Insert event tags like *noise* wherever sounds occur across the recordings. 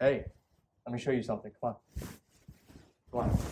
Hey, let me show you something. Come on. Come on.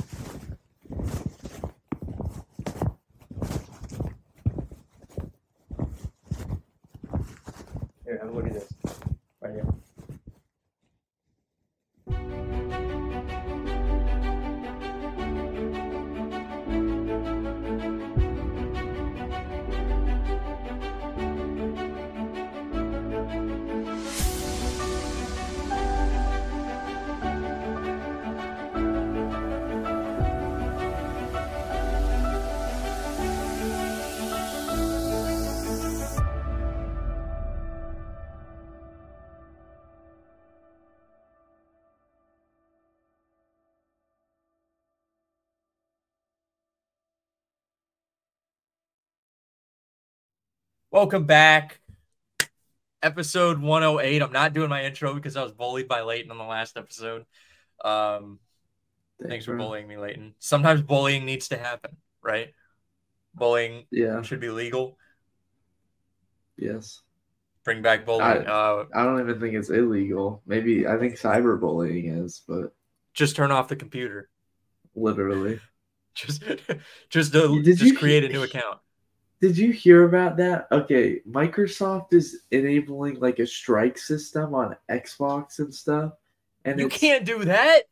Welcome back. Episode 108. I'm not doing my intro because I was bullied by Leighton on the last episode. Um, thanks for bro. bullying me, Leighton. Sometimes bullying needs to happen, right? Bullying Yeah. should be legal. Yes. Bring back bullying. uh, I don't even think it's illegal. Maybe I think *laughs* cyberbullying is, but just turn off the computer. literally. *laughs* Just, *laughs* just, Did just you- create a new account. Did you hear about that? Okay, Microsoft is enabling like a strike system on Xbox and stuff. And You can't do that.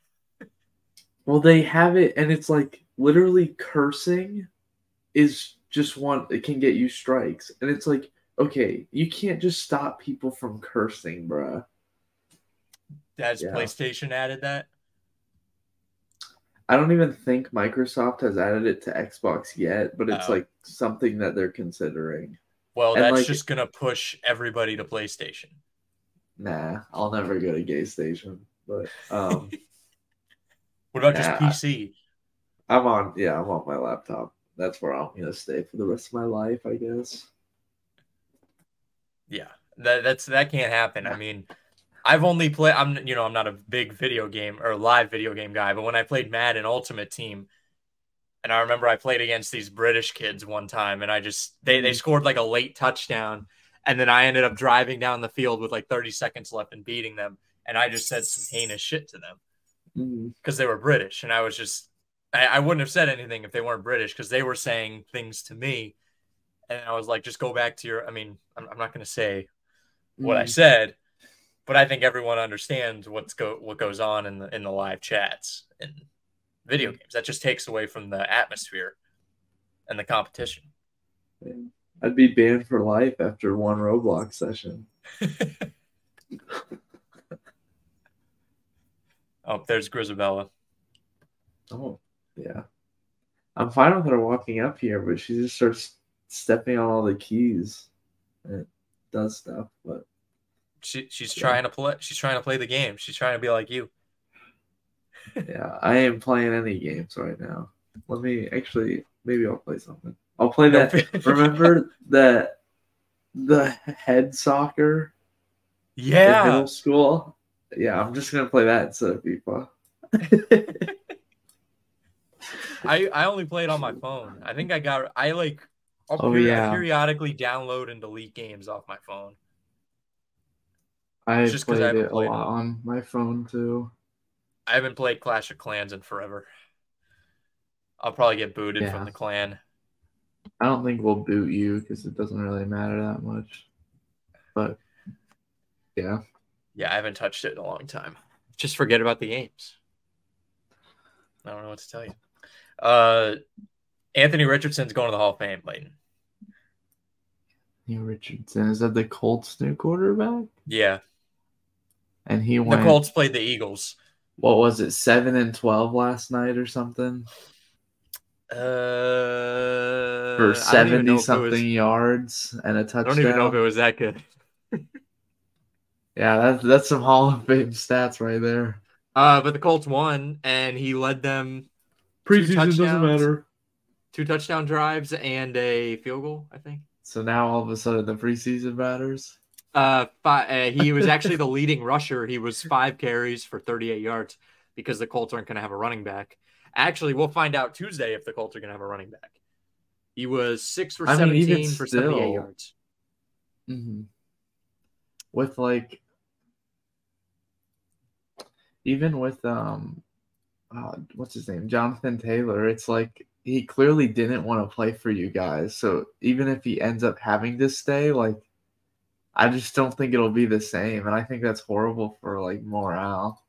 Well, they have it, and it's like literally cursing is just one. It can get you strikes, and it's like okay, you can't just stop people from cursing, bruh. Has Yeah. PlayStation added that? I don't even think Microsoft has added it to Xbox yet, but it's Oh. like something that they're considering. Well, And, that's like- just gonna push everybody to PlayStation. Nah, I'll never go to Gay Station, but um, *laughs* What about just. PC? I'm on. Yeah, I'm on my laptop. That's where I'm gonna stay for the rest of my life, I guess. Yeah, that that's that can't happen. I mean, I've only played. I'm you know I'm not a big video game or live video game guy, but when I played Madden Ultimate Team, and I remember I played against these British kids one time, and I just they they Mhm. scored like a late touchdown, and then I ended up driving down the field with like 30 seconds left and beating them, and I just said some heinous shit to them because they were British, and I was just I, I wouldn't have said anything if they weren't British because they were saying things to me, and I was like, just go back to your. I mean, I'm, I'm not going to say what I Mhm. said, but I think everyone understands what's go what goes on in the in the live chats and video mm-hmm. games. That just takes away from the atmosphere and the competition. I'd be banned for life after one Roblox session. *laughs* Oh, there's Grisabella. Oh, yeah. I'm fine with her walking up here, but she just starts stepping on all the keys and it does stuff. But She she's Yeah. trying to play. She's trying to play the game. She's trying to be like you. yeah, I ain't playing any games right now. Let me actually, maybe I'll play something. I'll play that. *laughs* Remember that the head soccer in Yeah. middle school? Yeah, I'm just gonna play that instead of FIFA. *laughs* I I only play it on my phone. I think I got I like I'll Oh, peri- yeah. periodically download and delete games off my phone. I Just I played haven't it a lot it. on my phone too. I haven't played Clash of Clans in forever. I'll probably get booted Yeah. from the clan. I don't think we'll boot you because it doesn't really matter that much. But yeah, Yeah, I haven't touched it in a long time. Just forget about the games. I don't know what to tell you. Uh, Anthony Richardson's going to the Hall of Fame, Layton. New Richardson is that the Colts new quarterback? Yeah, And he won. the. Colts played the Eagles. What was it? Seven and twelve last night or something Uh, for I don't even seventy know if it something was- yards and a touchdown. I don't even know if it was that good. Yeah, that's that's some Hall of Fame stats right there. Uh, but the Colts won, and he led them Preseason doesn't matter. two touchdown drives and a field goal, I think. So now all of a sudden the preseason matters. Uh, fi- uh, he was *laughs* actually the leading rusher. He was five carries for 38 yards because the Colts aren't going to have a running back. Actually, we'll find out Tuesday if the Colts are going to have a running back. He was six for I 17 even for 78 still- yards. hmm With like, even with um, uh, what's his name, Jonathan Taylor, it's like he clearly didn't want to play for you guys. So even if he ends up having to stay, like I just don't think it'll be the same, and I think that's horrible for like morale.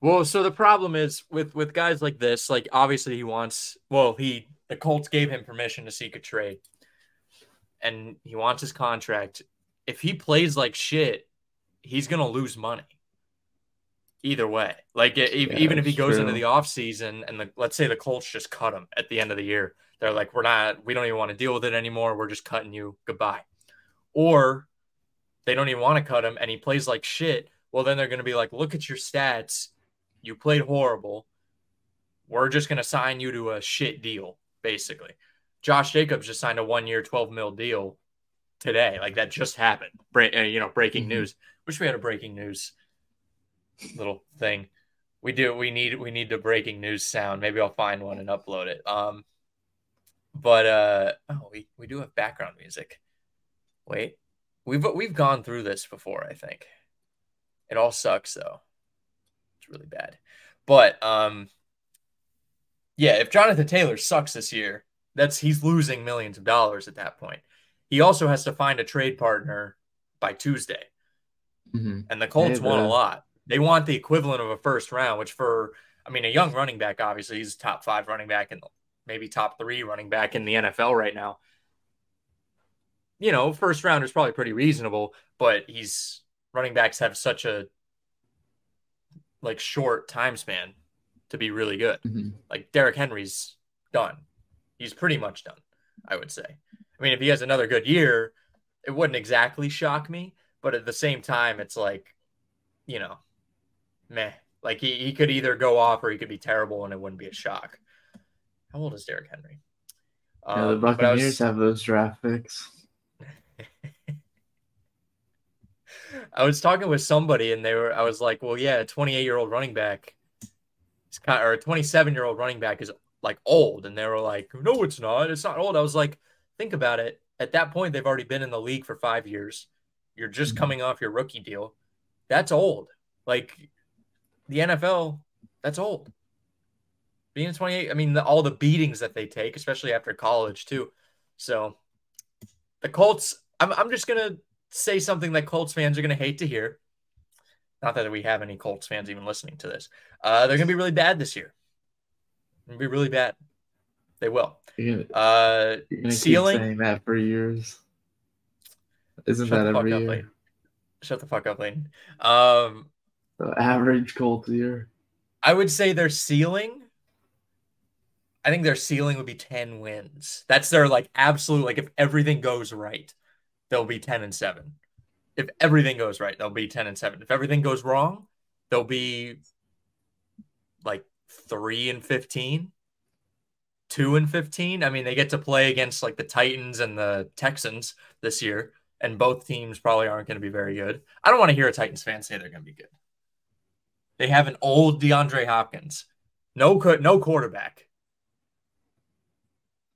Well, so the problem is with with guys like this, like obviously he wants. Well, he the Colts gave him permission to seek a trade, and he wants his contract. If he plays like shit, he's gonna lose money. Either way, like yeah, even if he goes true. into the offseason and the let's say the Colts just cut him at the end of the year, they're like, we're not, we don't even want to deal with it anymore. We're just cutting you. Goodbye. Or they don't even want to cut him and he plays like shit. Well, then they're going to be like, look at your stats. You played horrible. We're just going to sign you to a shit deal, basically. Josh Jacobs just signed a one year, 12 mil deal today. Like that just happened. Uh, you know, breaking mm-hmm. news. Wish we had a breaking news little thing. We do. We need. We need the breaking news sound. Maybe I'll find one and upload it. Um, but uh, oh, we we do have background music. Wait, we've we've gone through this before. I think it all sucks though. It's really bad. But um, yeah, if Jonathan Taylor sucks this year, that's he's losing millions of dollars at that point. He also has to find a trade partner by Tuesday. Mm-hmm. And the Colts hey, want a lot. They want the equivalent of a first round, which for I mean a young running back, obviously he's top five running back and maybe top three running back in the NFL right now. You know, first round is probably pretty reasonable, but he's running backs have such a like short time span to be really good. Mm-hmm. Like Derrick Henry's done. He's pretty much done, I would say. I mean, if he has another good year, it wouldn't exactly shock me, but at the same time, it's like, you know, meh. Like he, he could either go off or he could be terrible and it wouldn't be a shock. How old is Derrick Henry? Yeah, the um, Buccaneers was... have those draft picks. *laughs* I was talking with somebody and they were I was like, well, yeah, a 28 year old running back is kind of, or a 27 year old running back is like old. And they were like, no, it's not. It's not old. I was like, think about it. At that point, they've already been in the league for five years. You're just mm-hmm. coming off your rookie deal. That's old. Like the NFL, that's old. Being 28, I mean, the, all the beatings that they take, especially after college, too. So the Colts, I'm, I'm just going to say something that Colts fans are going to hate to hear. Not that we have any Colts fans even listening to this. Uh, they're going to be really bad this year. Be really bad. They will. You're gonna, uh, you're ceiling saying that for years. Isn't that every year? Up, Shut the fuck up, Lane. Um, the average Colts year. I would say their ceiling. I think their ceiling would be 10 wins. That's their like absolute like if everything goes right, they'll be 10 and 7. If everything goes right, they'll be 10 and 7. If everything goes wrong, they'll be like 3 and 15. 2 and 15. I mean, they get to play against like the Titans and the Texans this year, and both teams probably aren't going to be very good. I don't want to hear a Titans fan say they're going to be good. They have an old DeAndre Hopkins. No no quarterback.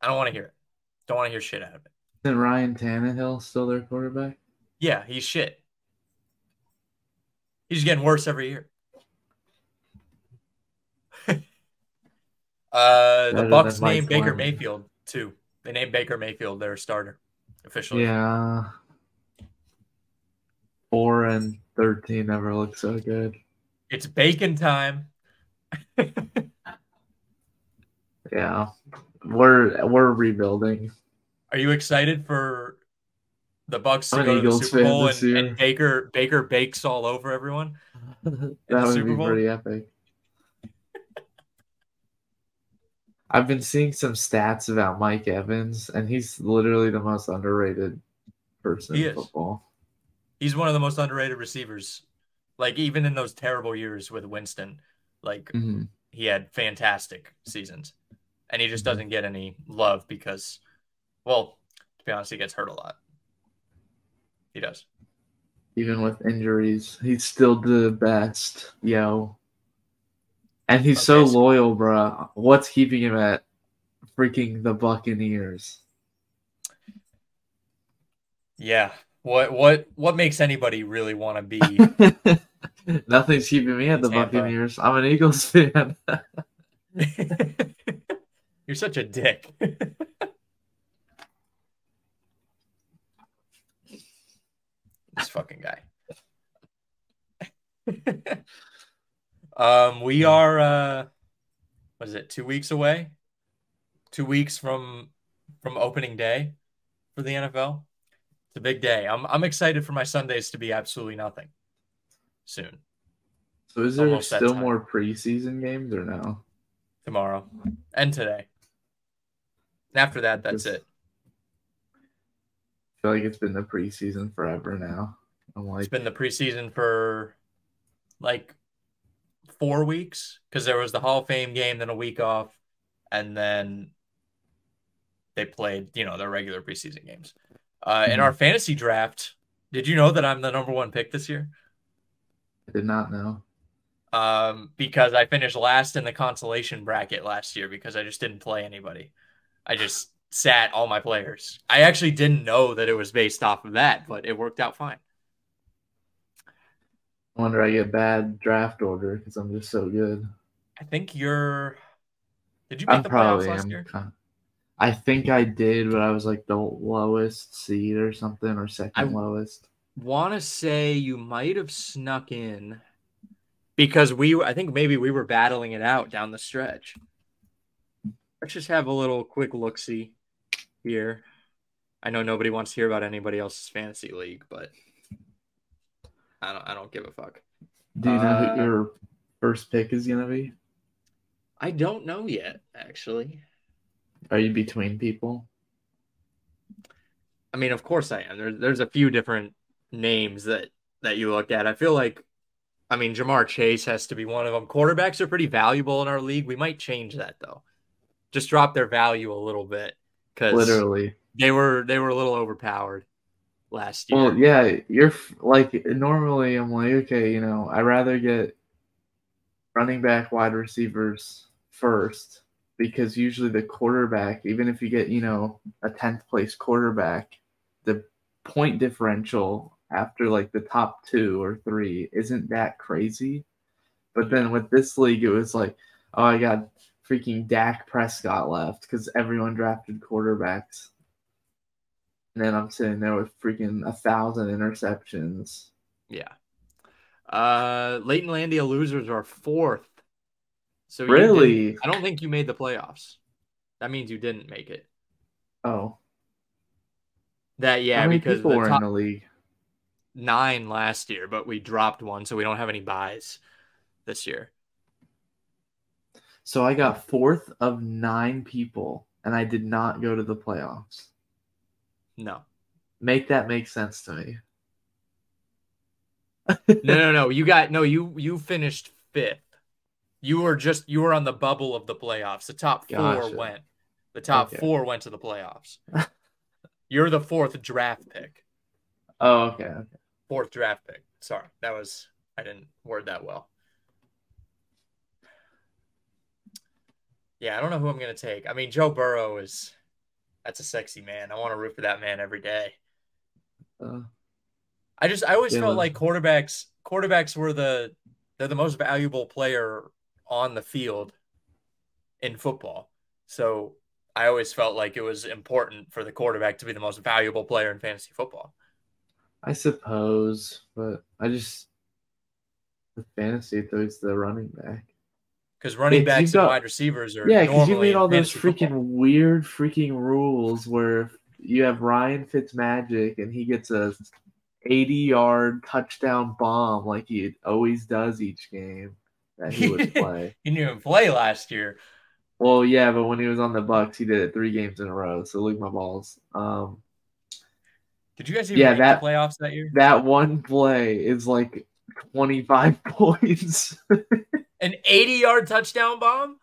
I don't want to hear it. Don't want to hear shit out of it. Is Ryan Tannehill still their quarterback? Yeah, he's shit. He's getting worse every year. *laughs* uh, the Bucks named Baker Mayfield too. They named Baker Mayfield their starter officially. Yeah. Four and thirteen never looked so good. It's bacon time. *laughs* yeah. We're we're rebuilding. Are you excited for the Bucks to I'm go to the Super Bowl and, and, Baker Baker bakes all over everyone? *laughs* that would Super be Bowl? pretty epic. *laughs* I've been seeing some stats about Mike Evans, and he's literally the most underrated person he in football. He's one of the most underrated receivers like even in those terrible years with Winston, like mm-hmm. he had fantastic seasons, and he just mm-hmm. doesn't get any love because, well, to be honest, he gets hurt a lot. He does. Even with injuries, he's still the best, yo. And he's okay, so, so loyal, bro. What's keeping him at freaking the Buccaneers? Yeah, what what what makes anybody really want to be *laughs* Nothing's keeping me at the Tampa. Buccaneers. I'm an Eagles *laughs* fan. *laughs* You're such a dick. This fucking guy. um, we are uh what is it, two weeks away? Two weeks from from opening day for the NFL. It's a big day. I'm I'm excited for my Sundays to be absolutely nothing soon. so is there Almost still more preseason games or no? tomorrow and today. After that, that's it. I feel like it's been the preseason forever now. I'm like, It's been the preseason for like four weeks because there was the Hall of Fame game, then a week off, and then they played, you know, their regular preseason games. Uh, In Mhm. our fantasy draft, did you know that I'm the number one pick this year? I did not know. Um, because I finished last in the consolation bracket last year because I just didn't play anybody. I just sat all my players. I actually didn't know that it was based off of that, but it worked out fine. I wonder I get bad draft order because I'm just so good. I think you're. Did you make I'm the playoffs probably last am. year? I think I did, but I was like the lowest seed or something, or second I- lowest. Want to say you might have snuck in because we. I think maybe we were battling it out down the stretch. Let's just have a little quick look see here. I know nobody wants to hear about anybody else's fantasy league, but I don't. I don't give a fuck. Do you know Uh, who your first pick is gonna be? I don't know yet, actually. Are you between people? I mean, of course I am. There's there's a few different names that that you look at. I feel like, I mean, Ja'Marr Chase has to be one of them. Quarterbacks are pretty valuable in our league. We might change that though. Just drop their value a little bit because Literally. they were they were a little overpowered last year. Well, yeah, you're like normally I'm like, okay, you know, I rather get running back, wide receivers first because usually the quarterback, even if you get, you know, a 10th place quarterback, the point differential after like the top two or three isn't that crazy. But then with this league, it was like, oh, I got freaking Dak Prescott left because everyone drafted quarterbacks. And then I'm sitting there with freaking a thousand interceptions. Yeah. Uh, Leighton Landia losers are fourth. So Really? I don't think you made the playoffs. That means you didn't make it. Oh, That yeah, because people were in the league? nine last year, but we dropped one, so we don't have any buys this year. So I got fourth of nine people, and I did not go to the playoffs. No, Make that make sense to me. no, no, no. *laughs* You got no. You you finished fifth. You were just you were on the bubble of the playoffs. The top four Gotcha. went. The top Okay. four went to the playoffs. You're the fourth draft pick. Oh, okay. okay. Fourth draft pick. Sorry, that was I didn't word that well. Yeah, I don't know who I'm gonna take. I mean, Joe Burrow is that's a sexy man. I want to root for that man every day. Uh, I just I always Yeah, felt like quarterbacks quarterbacks were the they're the most valuable player on the field in football. So I always felt like it was important for the quarterback to be the most valuable player in fantasy football. I suppose, but I just with fantasy, it's always the running back. Because running backs got- and wide receivers are Yeah, because you made all those freaking football. weird freaking rules where you have Ryan Fitzmagic and he gets a 80 yard touchdown bomb like he always does each game that he would *laughs* play. He didn't even play last year. well, yeah, but when he was on the Bucks, he did it three games in a row. So look my balls. Um, Did you guys even Yeah, make that- the playoffs that year? that one play is like 25 *laughs* points. An 80 yard touchdown bomb?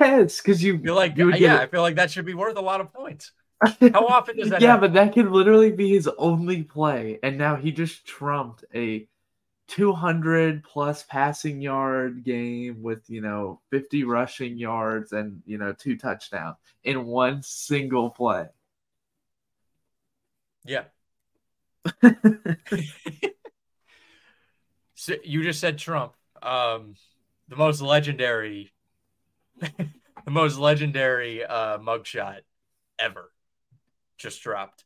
yes, because you feel like you yeah, I feel like that should be worth a lot of points. *laughs* How often does that yeah, happen? but that could literally be his only play, and now he just trumped a 200 plus passing yard game with you know 50 rushing yards and you know two touchdowns in one single play. Yeah. *laughs* *laughs* So you just said Trump. Um, the most legendary, *laughs* the most legendary uh, mugshot ever, just dropped.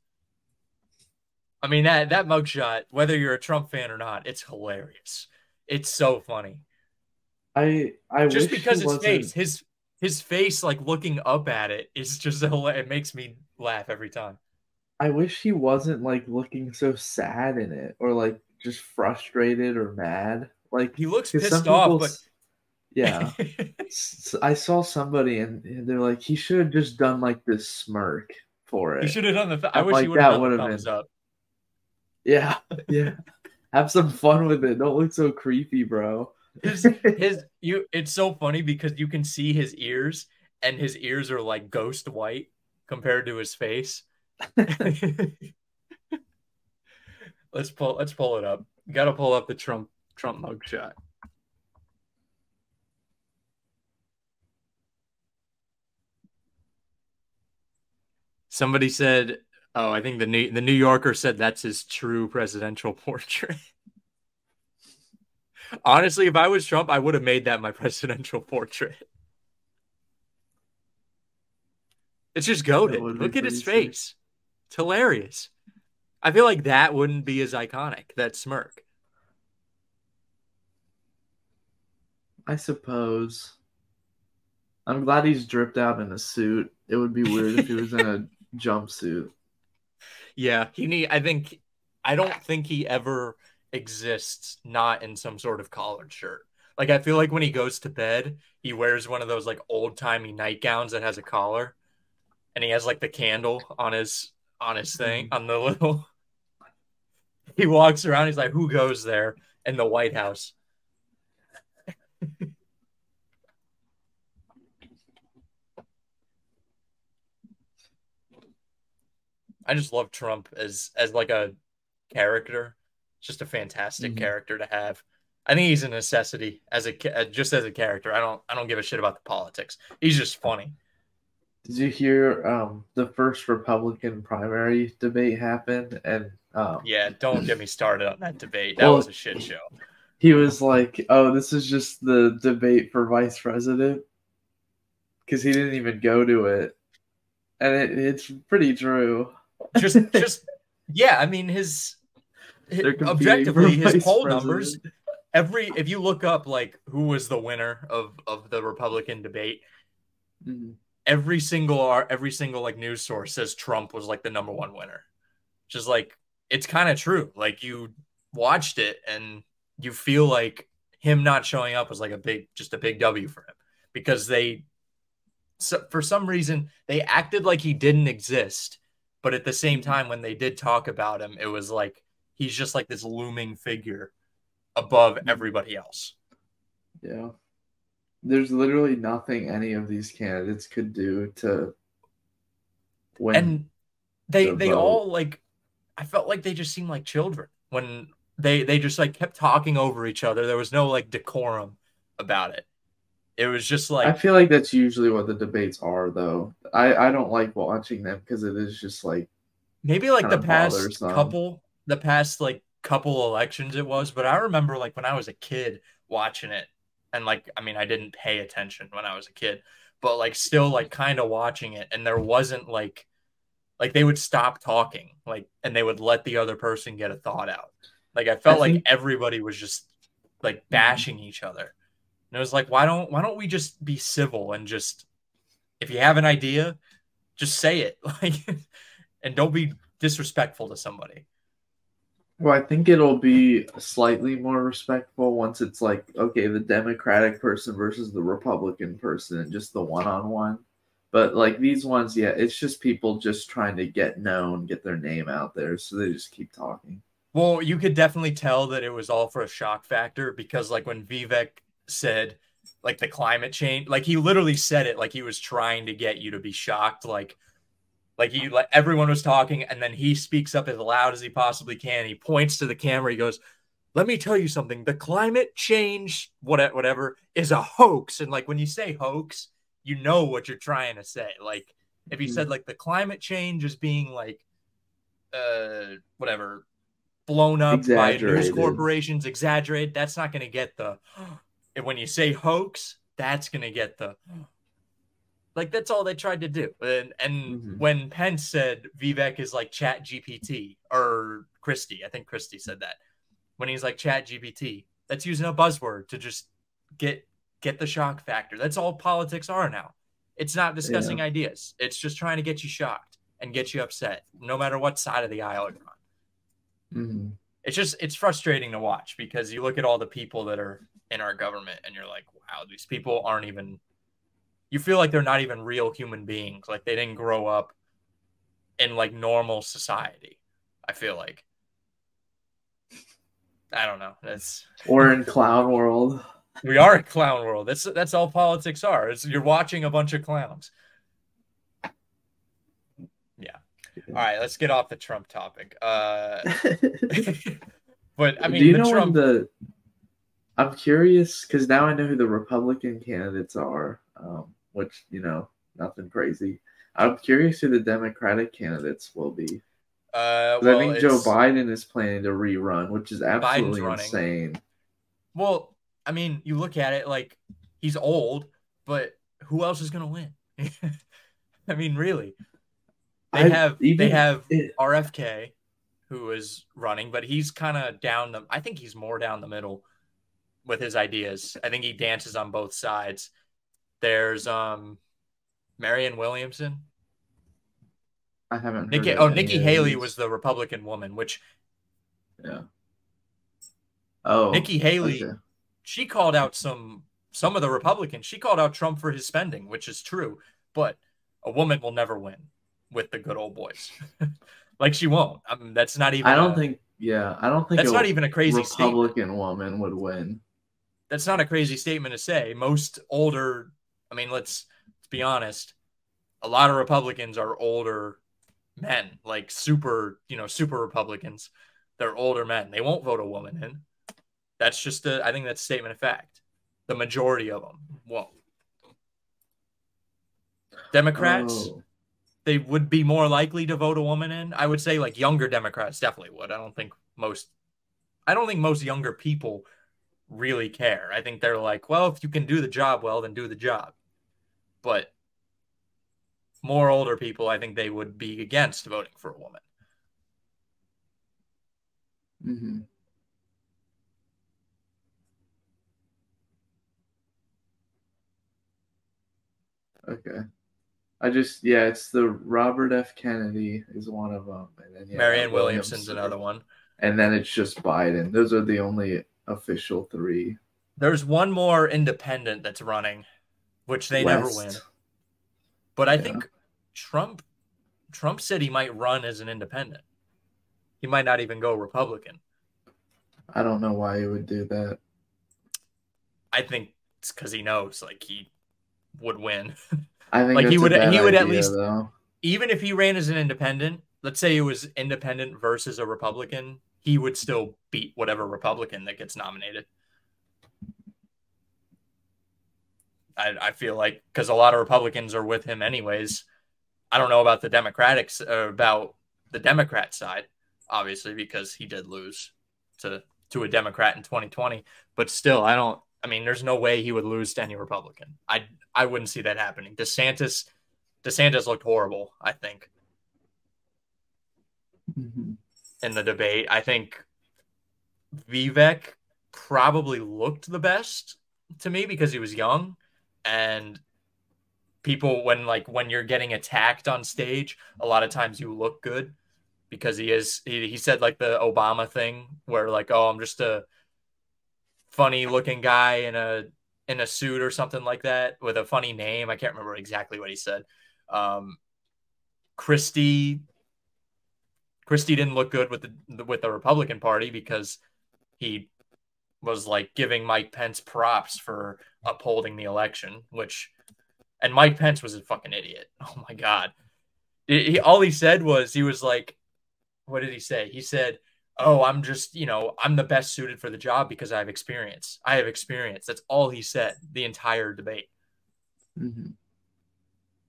I mean that that mugshot, whether you're a Trump fan or not, it's hilarious. It's so funny. I I just because his face, his his face, like looking up at it, is just. It makes me laugh every time. I wish he wasn't like looking so sad in it or like just frustrated or mad. Like He looks pissed off, but yeah. *laughs* I saw somebody and they're like, he should have just done like this smirk for it. he should have done the. Th- I wish he would have done the thumbs been- up. Yeah, *laughs* yeah. Have some fun with it. Don't look so creepy, bro. his his you it's so funny because you can see his ears and his ears are like ghost white compared to his face *laughs* let's pull let's pull it up gotta pull up the trump trump mugshot somebody said oh i think the new the new yorker said that's his true presidential *laughs* portrait Honestly, if I was Trump, I would have made that my *laughs* presidential portrait. It's just goaded. Look at his sick. face. It's hilarious. I feel like that wouldn't be as iconic, that smirk. I suppose. I'm glad he's dripped out in a suit. It would be weird if he was in a *laughs* jumpsuit. Yeah, he need I think I don't think he ever exists not in some sort of collared shirt. Like I feel like when he goes to bed, he wears one of those like old-timey nightgowns that has a collar and he has like the candle on his on his mm-hmm. thing on the little *laughs* he walks around he's like who goes there in the White House. I just love Trump as as like a character. Just a fantastic Mhm. character to have. I think he's a necessity as a just as a character. I don't I don't give a shit about the politics. He's just funny. Did you hear um, the first Republican primary debate happen? And um, Yeah, don't get me started on that debate. That Well- was a shit show. he was like, "Oh, this is just the debate for vice president," because he didn't even go to it, and it, it's pretty true. Just *laughs* just yeah, I mean his, his objectively his poll president. numbers every if you look up like who was the winner of of the Republican debate, Mhm. every single every single like news source says Trump was like the number one winner. Just like it's kind of true. Like you watched it and you feel like him not showing up was like a big just a big W for him because they so, for some reason they acted like he didn't exist, but at the same time when they did talk about him, it was like he's just like this looming figure above mm-hmm. everybody else. Yeah. There's literally nothing any of these candidates could do to win. and they the they vote. all like i felt like they just seemed like children when they they just like kept talking over each other there was no like decorum about it it was just like I feel like that's usually what the debates are, though. I, I don't like watching them because it is just like maybe like the past bothersome. couple the past like couple elections it was but i remember like when i was a kid watching it and like i mean i didn't pay attention when i was a kid but like still like kind of watching it and there wasn't like like they would stop talking like and they would let the other person get a thought out like i felt I like everybody was just like bashing each other and it was like why don't why don't we just be civil and just if you have an idea just say it *laughs* like and don't be disrespectful to somebody Well, I think it'll be slightly more respectful once it's like, okay, the Democratic person versus the Republican person and just the one on one. But like these ones, yeah, it's just people just trying to get known, get their name out there. So they just keep talking. Well, you could definitely tell that it was all for a shock factor because, like, when Vivek said, like, the climate change, like, he literally said it like he was trying to get you to be shocked. Like, like he, like, everyone was talking, and then he speaks up as loud as he possibly can. He points to the camera. He goes, Let me tell you something. The climate change, what, whatever, is a hoax. And, like, when you say hoax, you know what you're trying to say. Like, if you Mhm. said, like, the climate change is being, like, uh, whatever, blown up by news corporations, exaggerated. That's not going to get the. And when you say hoax, that's going to get the. Like that's all they tried to do. And, and Mhm. when Pence said Vivek is like Chat GPT or Christie, I think Christie said that. When he's like Chat GPT, that's using a buzzword to just get get the shock factor. That's all politics are now. It's not discussing ideas. It's just trying to get you shocked and get you upset, no matter what side of the aisle you're on. Mhm. It's just it's frustrating to watch because you look at all the people that are in our government and you're like, wow, these people aren't even you feel like they're not even real human beings. Like they didn't grow up in like normal society. I feel like. I don't know. that's *laughs* we're in clown world. we are a clown world. That's that's all politics are. It's you're watching a bunch of clowns. Yeah. All right, let's get off the Trump topic. Uh *laughs* *laughs* but I mean do you the know Trump when the? I'm curious because now I know who the Republican candidates are, um, which you know nothing crazy. I'm curious who the Democratic candidates will be. uh well, I think Joe Biden is planning to rerun, which is absolutely insane. Well, I mean, you look at it like he's old, but who else is gonna win? *laughs* I mean, really. They I- have they have it- RFK who is running, but he's kind of down the I think he's more down the middle with his ideas. I think he dances on both sides. There's um Marianne Williamson. I haven't. Nikki oh Nikki Haley was the Republican woman, which Yeah. Oh, Nikki Haley okay. she called out some some of the Republicans. She called out Trump for his spending, which is true, but a woman will never win with the good old boys. *laughs* like she won't. I mean, that's not even I don't a- think. Yeah, I don't think that's a not even a crazy statement. Republican woman would win. That's not a crazy statement to say. Most older, I mean, let's let's be honest. A lot of Republicans are older men, like super, you know, super Republicans. They're older men. They won't vote a woman in. That's just a. I think that's a statement of fact. The majority of them won't. Democrats, Oh. they would be more likely to vote a woman in. I would say like younger Democrats definitely would. I don't think most I don't think most younger people really care. I think they're like, well, if you can do the job well, then do the job. But more older people, I think they would be against voting for a woman. Mm-hmm. Okay. I just yeah, it's the Robert F. Kennedy is one of them, and then yeah, Marianne Williams- Williamson's another one. and then it's just Biden. Those are the only official three. There's one more independent that's running, which they never win. But I Yeah. think Trump Trump said he might run as an independent. He might not even go Republican. I don't know why he would do that. I think it's because he knows like he would win. *laughs* I think Like, he would- he would at least- though. Even if he ran as an independent, let's say it was independent versus a Republican, he would still beat whatever Republican that gets nominated. I, I feel like because a lot of Republicans are with him anyways. I don't know about the Democrats uh, about the Democrat side, obviously because he did lose to to a Democrat in 2020. But still, I don't. I mean, there's no way he would lose to any Republican. I I wouldn't see that happening. DeSantis DeSantis looked horrible. I think Mhm. In the debate. I think Vivek probably looked the best to me because he was young and people when like when you're getting attacked on stage, a lot of times you look good because he is he, he said like the Obama thing where like oh I'm just a funny looking guy in a in a suit or something like that with a funny name. I can't remember exactly what he said. Um Christie Christie didn't look good with the with the Republican Party because he was like giving Mike Pence props for upholding the election, which and Mike Pence was a fucking idiot. *laughs* Oh my god. He, he- all he said was he was like what did he say? He said, "Oh, I'm just, you know, I'm the best suited for the job because I have experience. I have experience." That's all he said the entire debate, Mhm.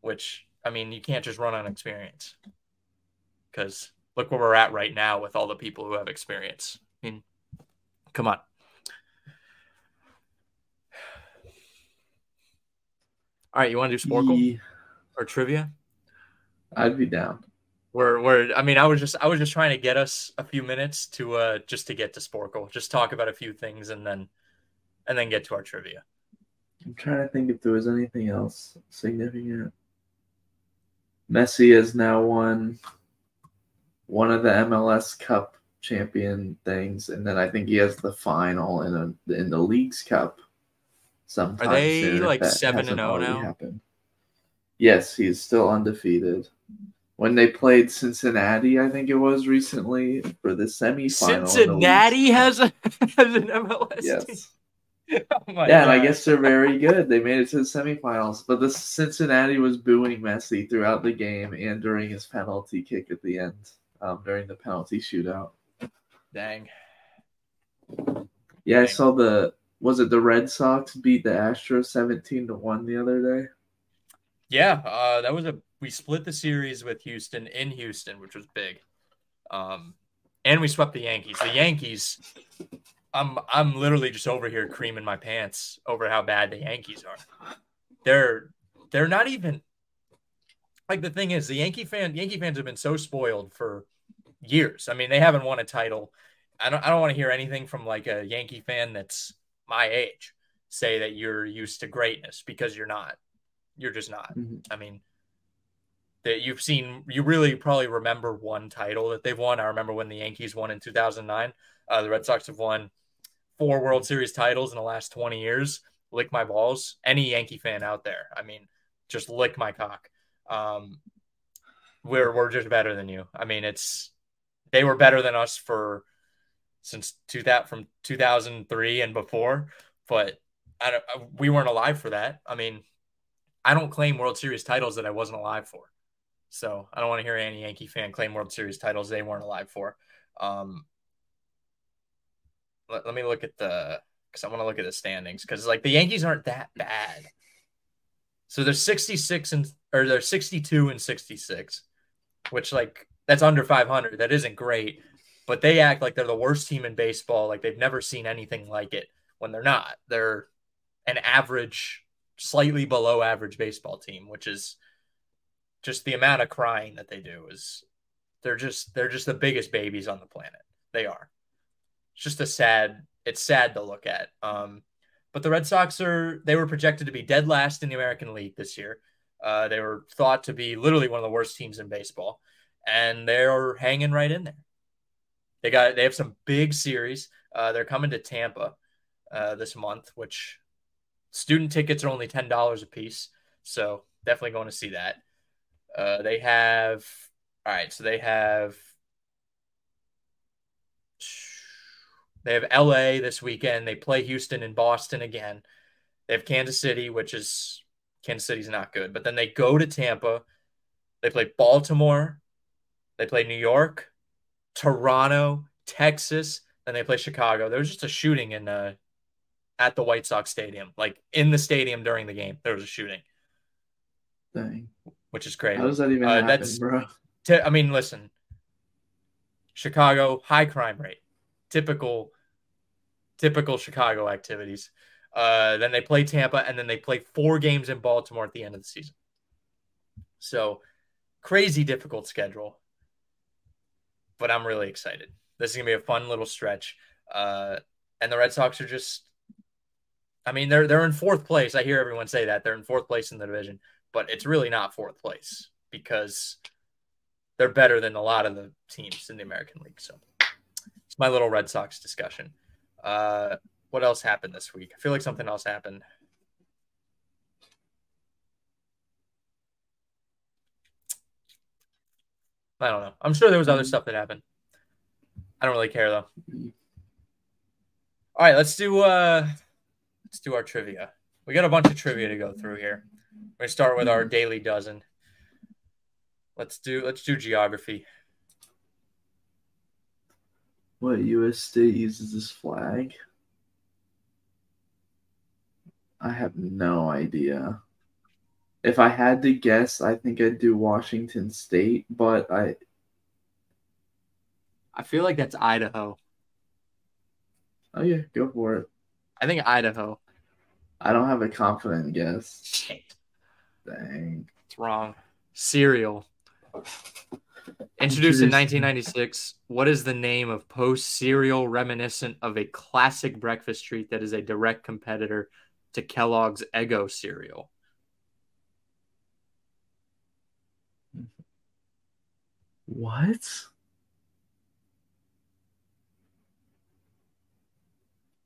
which I mean, you can't just run on experience. Cuz look where we're at right now with all the people who have experience. I mean, come on. All right, you want to do Sporcle Yeah, or trivia? I'd be down. We're, we're I mean, I was just I was just trying to get us a few minutes to uh just to get to Sporcle, just talk about a few things and then and then get to our trivia. I'm trying to think if there was anything else significant. Messi has now won one of the MLS Cup champion things, and then I think he has the final in a in the Leagues Cup. Sometime Are they, soon, like, seven and oh zero now? happened. Yes, he's still undefeated. When they played Cincinnati, I think it was recently for the semifinal. in the Cincinnati has a *laughs* has an MLS team. yes. *laughs* Oh my Yeah, and I guess they're very good. They made it to the semifinals, but the Cincinnati was booing Messi throughout the game and during his penalty kick at the end, um, during the penalty shootout. dang. Yeah, I saw the was it the Red Sox beat the Astros seventeen to one the other day. Yeah, uh, that was a we split the series with Houston in Houston, which was big. Um, and we swept the Yankees. The Yankees, I'm I'm literally just over here creaming my pants over how bad the Yankees are. They're they're not even like the thing is the Yankee fan Yankee fans have been so spoiled for years. I mean, they haven't won a title. I don't I don't want to hear anything from like a Yankee fan that's my age say that you're used to greatness because you're not. You're just not. Mhm. I mean, that you've seen, you really probably remember one title that they've won. I remember when the Yankees won in 2009. Uh, the Red Sox have won four World Series titles in the last 20 years. Lick my balls. Any Yankee fan out there, I mean, just lick my cock. Um, we're we're just better than you. I mean, it's they were better than us for since two that from 2003 and before, but I don't, we weren't alive for that. I mean, I don't claim World Series titles that I wasn't alive for. So I don't want to hear any Yankee fan claim World Series titles they weren't alive for. Um, let, let me look at the because I want to look at the standings because like the Yankees aren't that bad. So they're 66 and or they're 62 and 66, which like that's under 500. That isn't great, but they act like they're the worst team in baseball. Like they've never seen anything like it when they're not. They're an average, slightly below average baseball team, which is just the amount of crying that they do is they're just they're just the biggest babies on the planet. They are. It's just a sad it's sad to look at. Um but the Red Sox are they were projected to be dead last in the American League this year. Uh, they were thought to be literally one of the worst teams in baseball, and they're hanging right in there. They got they have some big series. Uh, they're coming to Tampa uh, this month, which student tickets are only ten dollars a piece, so definitely going to see that. Uh, they have all right, so they have they have LA this weekend. They play Houston and Boston again. They have Kansas City, which is Kansas City's not good, but then they go to Tampa. They play Baltimore. They play New York, Toronto, Texas, then they play Chicago. There was just a shooting in uh, at the White Sox stadium, like in the stadium during the game. There was a shooting, Dang. which is crazy. How does that even Uh, happen, that's- bro? T- I mean, listen, Chicago high crime rate, typical, typical Chicago activities. Uh, then they play Tampa, and then they play four games in Baltimore at the end of the season. So, crazy difficult schedule, but I'm really excited. This is gonna be a fun little stretch. Uh, and the Red Sox are just, I mean, they're they're in fourth place. I hear everyone say that they're in fourth place in the division, but it's really not fourth place because they're better than a lot of the teams in the American League. So it's my little Red Sox discussion. Uh, what else happened this week? I feel like something else happened. I don't know. I'm sure there was other stuff that happened. I don't really care though. All right, let's do uh let's do our trivia. We got a bunch of trivia to go through here. Gonna start with our daily dozen. Let's do let's do geography. What U.S. state uses this flag? I have no idea. If I had to guess, I think I'd do Washington State, but I I feel like that's Idaho. Oh yeah, go for it. I think Idaho. I don't have a confident guess. Shit. Dang. It's wrong. Cereal. Introduced in 1996, what is the name of post cereal reminiscent of a classic breakfast treat that is a direct competitor to Kellogg's Eggo cereal? What?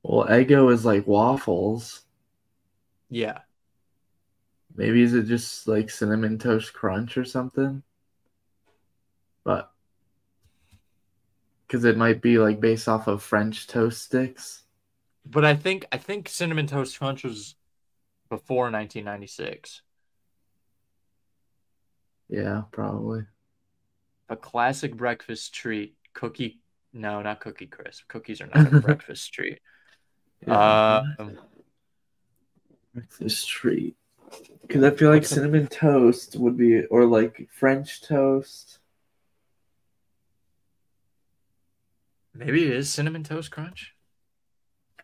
Well, Eggo is like waffles. Yeah. Maybe is it just like cinnamon toast crunch or something? But because it might be like based off of French toast sticks. But I think I think cinnamon toast crunch was before 1996. Yeah, probably. A classic breakfast treat, cookie. No, not cookie crisp. Cookies are *laughs* not a breakfast treat. Yeah. Um, breakfast treat. Because I feel like cinnamon toast would be, or like French toast. Maybe it is cinnamon toast crunch.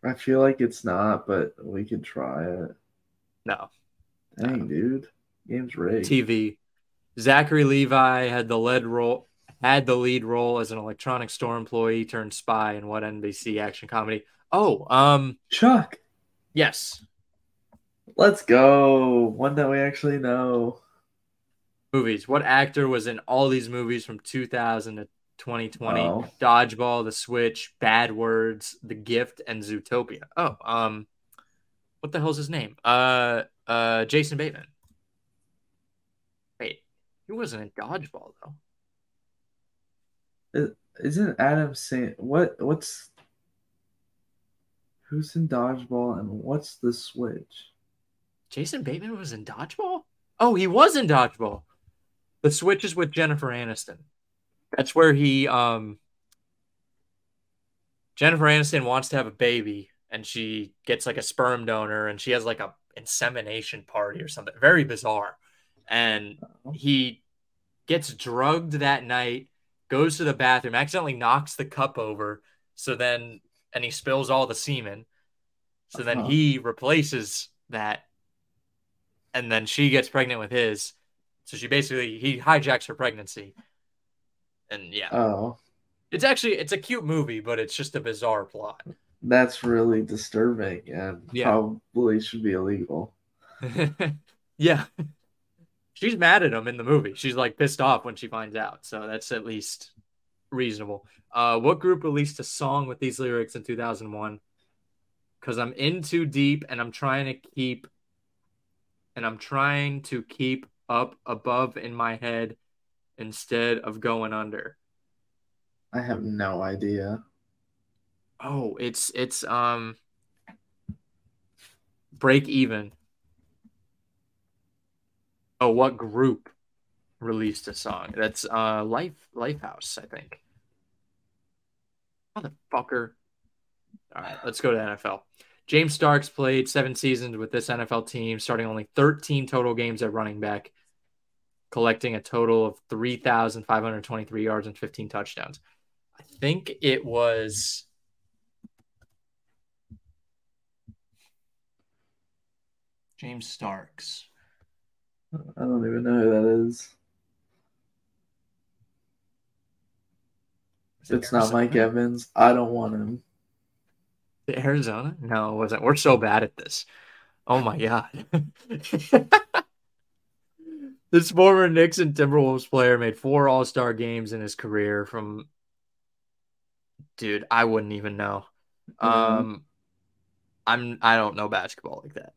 I feel like it's not, but we could try it. No, Dang, dude, game's rigged. TV. Zachary Levi had the lead role had the lead role as an electronic store employee turned spy in what NBC action comedy? Oh, um, Chuck, yes, let's go. One that we actually know. movies. What actor was in all these movies from 2000 to 2020? Oh. Dodgeball, The Switch, Bad Words, The Gift, and Zootopia. Oh, um, what the hell's his name? Uh, uh, Jason Bateman. Wait, he wasn't in Dodgeball though. Isn't Adam saying what? What's who's in dodgeball and what's the switch? Jason Bateman was in Dodgeball? Oh, he was in Dodgeball. The Switch is with Jennifer Aniston. That's where he um Jennifer Aniston wants to have a baby and she gets like a sperm donor and she has like a insemination party or something. Very bizarre. And he gets drugged that night, goes to the bathroom, accidentally knocks the cup over, so then and he spills all the semen. So then Uh-huh. he replaces that and then she gets pregnant with his. So she basically he hijacks her pregnancy. And yeah, Oh, it's actually it's a cute movie, but it's just a bizarre plot. that's really disturbing and Yeah. probably should be illegal. *laughs* yeah. She's mad at him in the movie. She's like pissed off when she finds out. So that's at least reasonable. Uh, what group released a song with these lyrics in 2001? Because I'm in too deep and I'm trying to keep and I'm trying to keep up above in my head instead of going under. I have no idea. Oh, it's it's um break even. Oh, what group released a song? That's uh Life Lifehouse, I think. Motherfucker. All right, let's go to NFL. James Starks played seven seasons with this NFL team, starting only 13 total games at running back, collecting a total of 3,523 yards and 15 touchdowns. I think it was James Starks. I don't even know who that is. Was it It's not Mike Evans. I don't want him. Arizona? No, it wasn't. We're so bad at this. Oh my god. *laughs* this former Knicks and Timberwolves player made four All-Star games in his career from dude, I wouldn't even know. Um I'm I don't know basketball like that.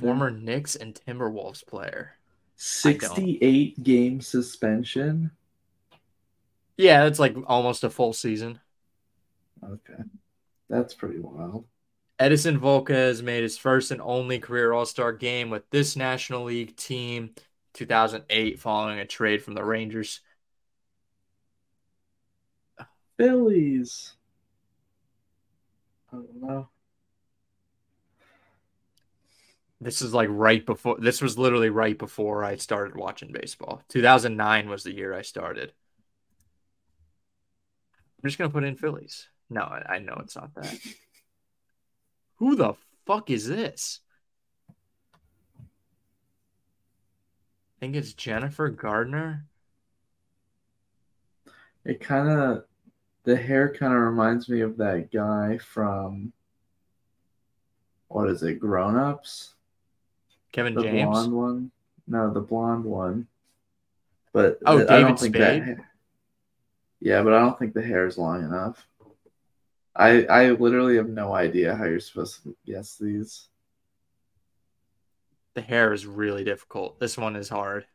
Former Knicks and Timberwolves player. 68 game suspension. Yeah, that's like almost a full season. Okay. That's pretty wild. Edinson Volquez made his first and only career All Star game with this National League team 2008 following a trade from the Rangers. Phillies. I don't know. This is like right before, this was literally right before I started watching baseball. 2009 was the year I started. I'm just gonna put in Phillies. No, I, I know it's not that. *laughs* Who the fuck is this? I think it's Jennifer Gardner. It kind of, the hair kind of reminds me of that guy from, what is it, Grown Ups? Kevin The James. blonde one? No, the blonde one. But Oh, I don't David think Spade? that. Yeah, but I don't think the hair is long enough. I I literally have no idea how you're supposed to guess these. The hair is really difficult. This one is hard.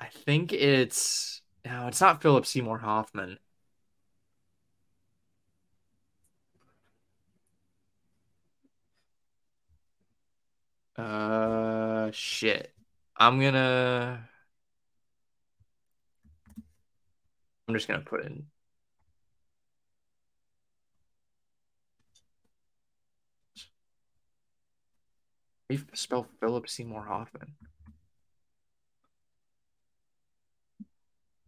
I think it's no, it's not Philip Seymour Hoffman. Uh, shit. I'm gonna. I'm just gonna put in. How you spell Philip Seymour Hoffman?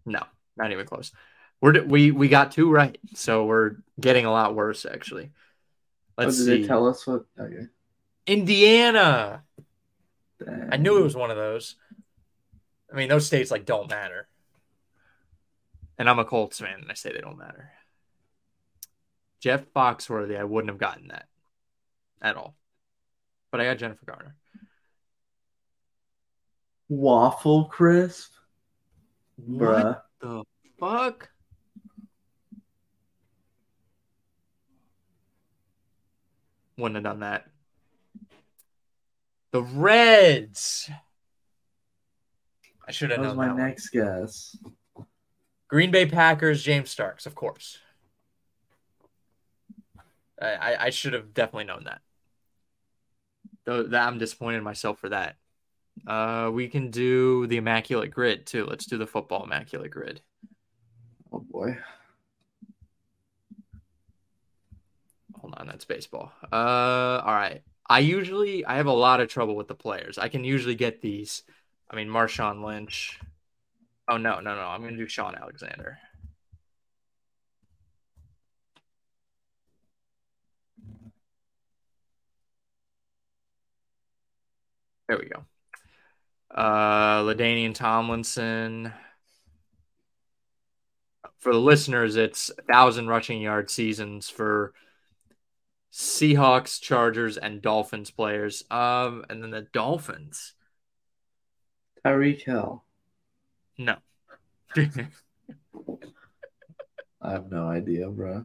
No, not even close. We're we we got two right, so we're getting a lot worse actually. Let's oh, did see. they tell us what? Okay. Indiana. Dang. I knew it was one of those. I mean, those states like don't matter. And I'm a Colts fan, and I say they don't matter. Jeff Foxworthy, I wouldn't have gotten that at all. But I got Jennifer Garner. Waffle crisp, bruh. What the fuck? Wouldn't have done that. The Reds. I should have That was known my that one. next guess. Green Bay Packers, James Starks, of course. I, I, I should have definitely known that. That I'm disappointed in myself for that. Uh, we can do the Immaculate Grid too. Let's do the football Immaculate Grid. Oh boy. Hold on, that's baseball. Uh, all right. I usually I have a lot of trouble with the players. I can usually get these. I mean, Marshawn Lynch. Oh no, no, no! I'm gonna do Shaun Alexander. There we go. Uh, LaDainian Tomlinson. For the listeners, it's a thousand rushing yard seasons for Seahawks, Chargers, and Dolphins players. Um, and then the Dolphins. Tyreek Hill. No. *laughs* I have no idea, bro.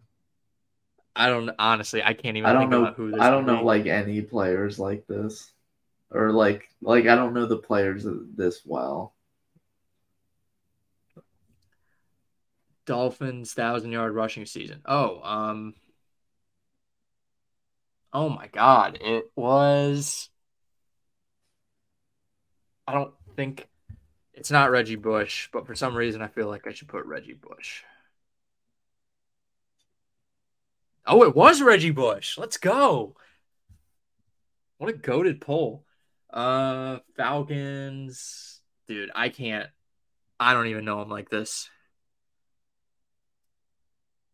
I don't honestly. I can't even. I don't think know. about who this I don't know like any players like this, or like like I don't know the players this well. Dolphins thousand yard rushing season. Oh, um. Oh my God! It was. I don't think it's not Reggie Bush, but for some reason I feel like I should put Reggie Bush. Oh, it was Reggie Bush. Let's go. What a goaded poll. Uh Falcons. Dude, I can't I don't even know them like this.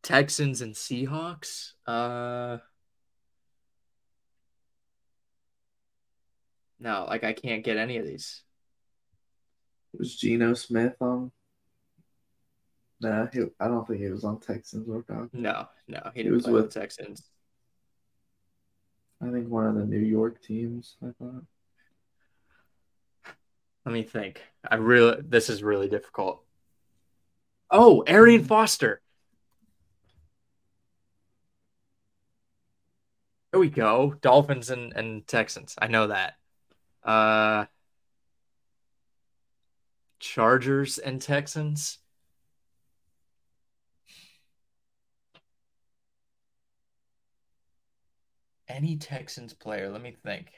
Texans and Seahawks. Uh No, like I can't get any of these. Was Geno Smith on? Nah, he, I don't think he was on Texans or Falcons. No, no, he He didn't was play with Texans. I think one of the New York teams. I thought. Let me think. I really this is really difficult. Oh, Arian Foster. There we go. Dolphins and, and Texans. I know that. Uh Chargers and Texans. Any Texans player, let me think.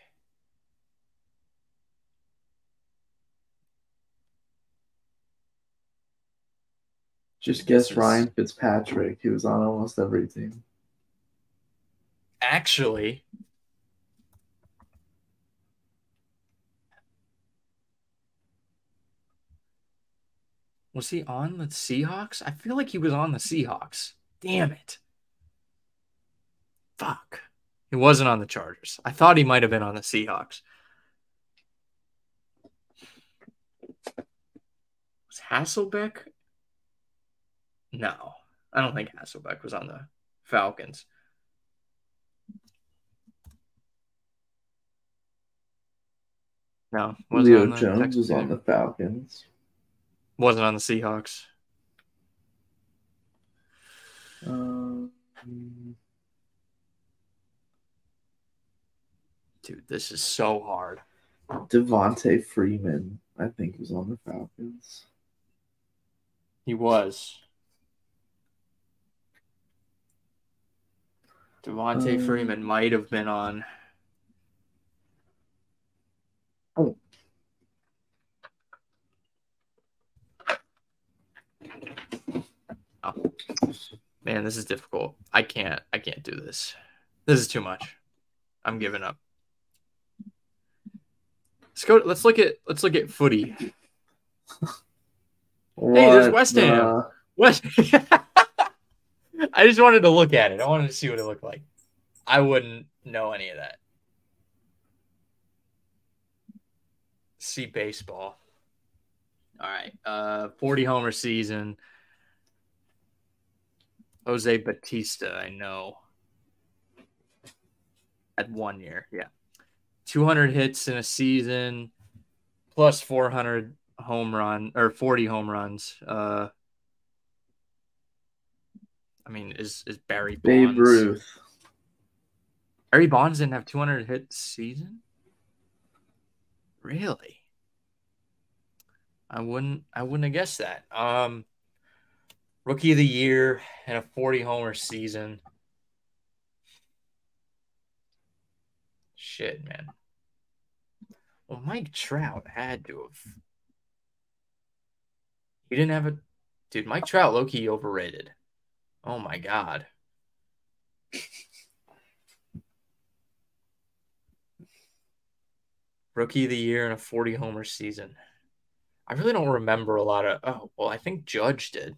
Just guess Ryan Fitzpatrick. He was on almost every team. Actually, Was he on the Seahawks? I feel like he was on the Seahawks. Damn it. Fuck. He wasn't on the Chargers. I thought he might have been on the Seahawks. Was Hasselbeck? No, I don't think Hasselbeck was on the Falcons. No, wasn't Leo on the Jones Texans was on either. the Falcons. Wasn't on the Seahawks. Um, Dude, this is so hard. Devonta Freeman, I think, was on the Falcons. He was. Devonta Um, Freeman might have been on. Oh. Oh. Man, this is difficult. I can't. I can't do this. This is too much. I'm giving up. Let's go. Let's look at. Let's look at footy. *laughs* Hey, there's West Ham. the- What? *laughs* *laughs* I just wanted to look at it. I wanted to see what it looked like. I wouldn't know any of that. See baseball. All right. Uh 40 homer season. Jose Bautista, I know. At one year, yeah. 200 hits in a season, plus 400 home run or 40 home runs. Uh I mean, is is Barry Bonds? Babe Ruth. Barry Bonds didn't have 200 hit season. Really? I wouldn't. I wouldn't have guessed that. Um, rookie of the year and a 40 homer season. Shit, man. Well, Mike Trout had to have. He didn't have a. Dude, Mike Trout, low key overrated. Oh my god. *laughs* Rookie of the year and a 40 homer season. I really don't remember a lot of. Oh, well, I think Judge did.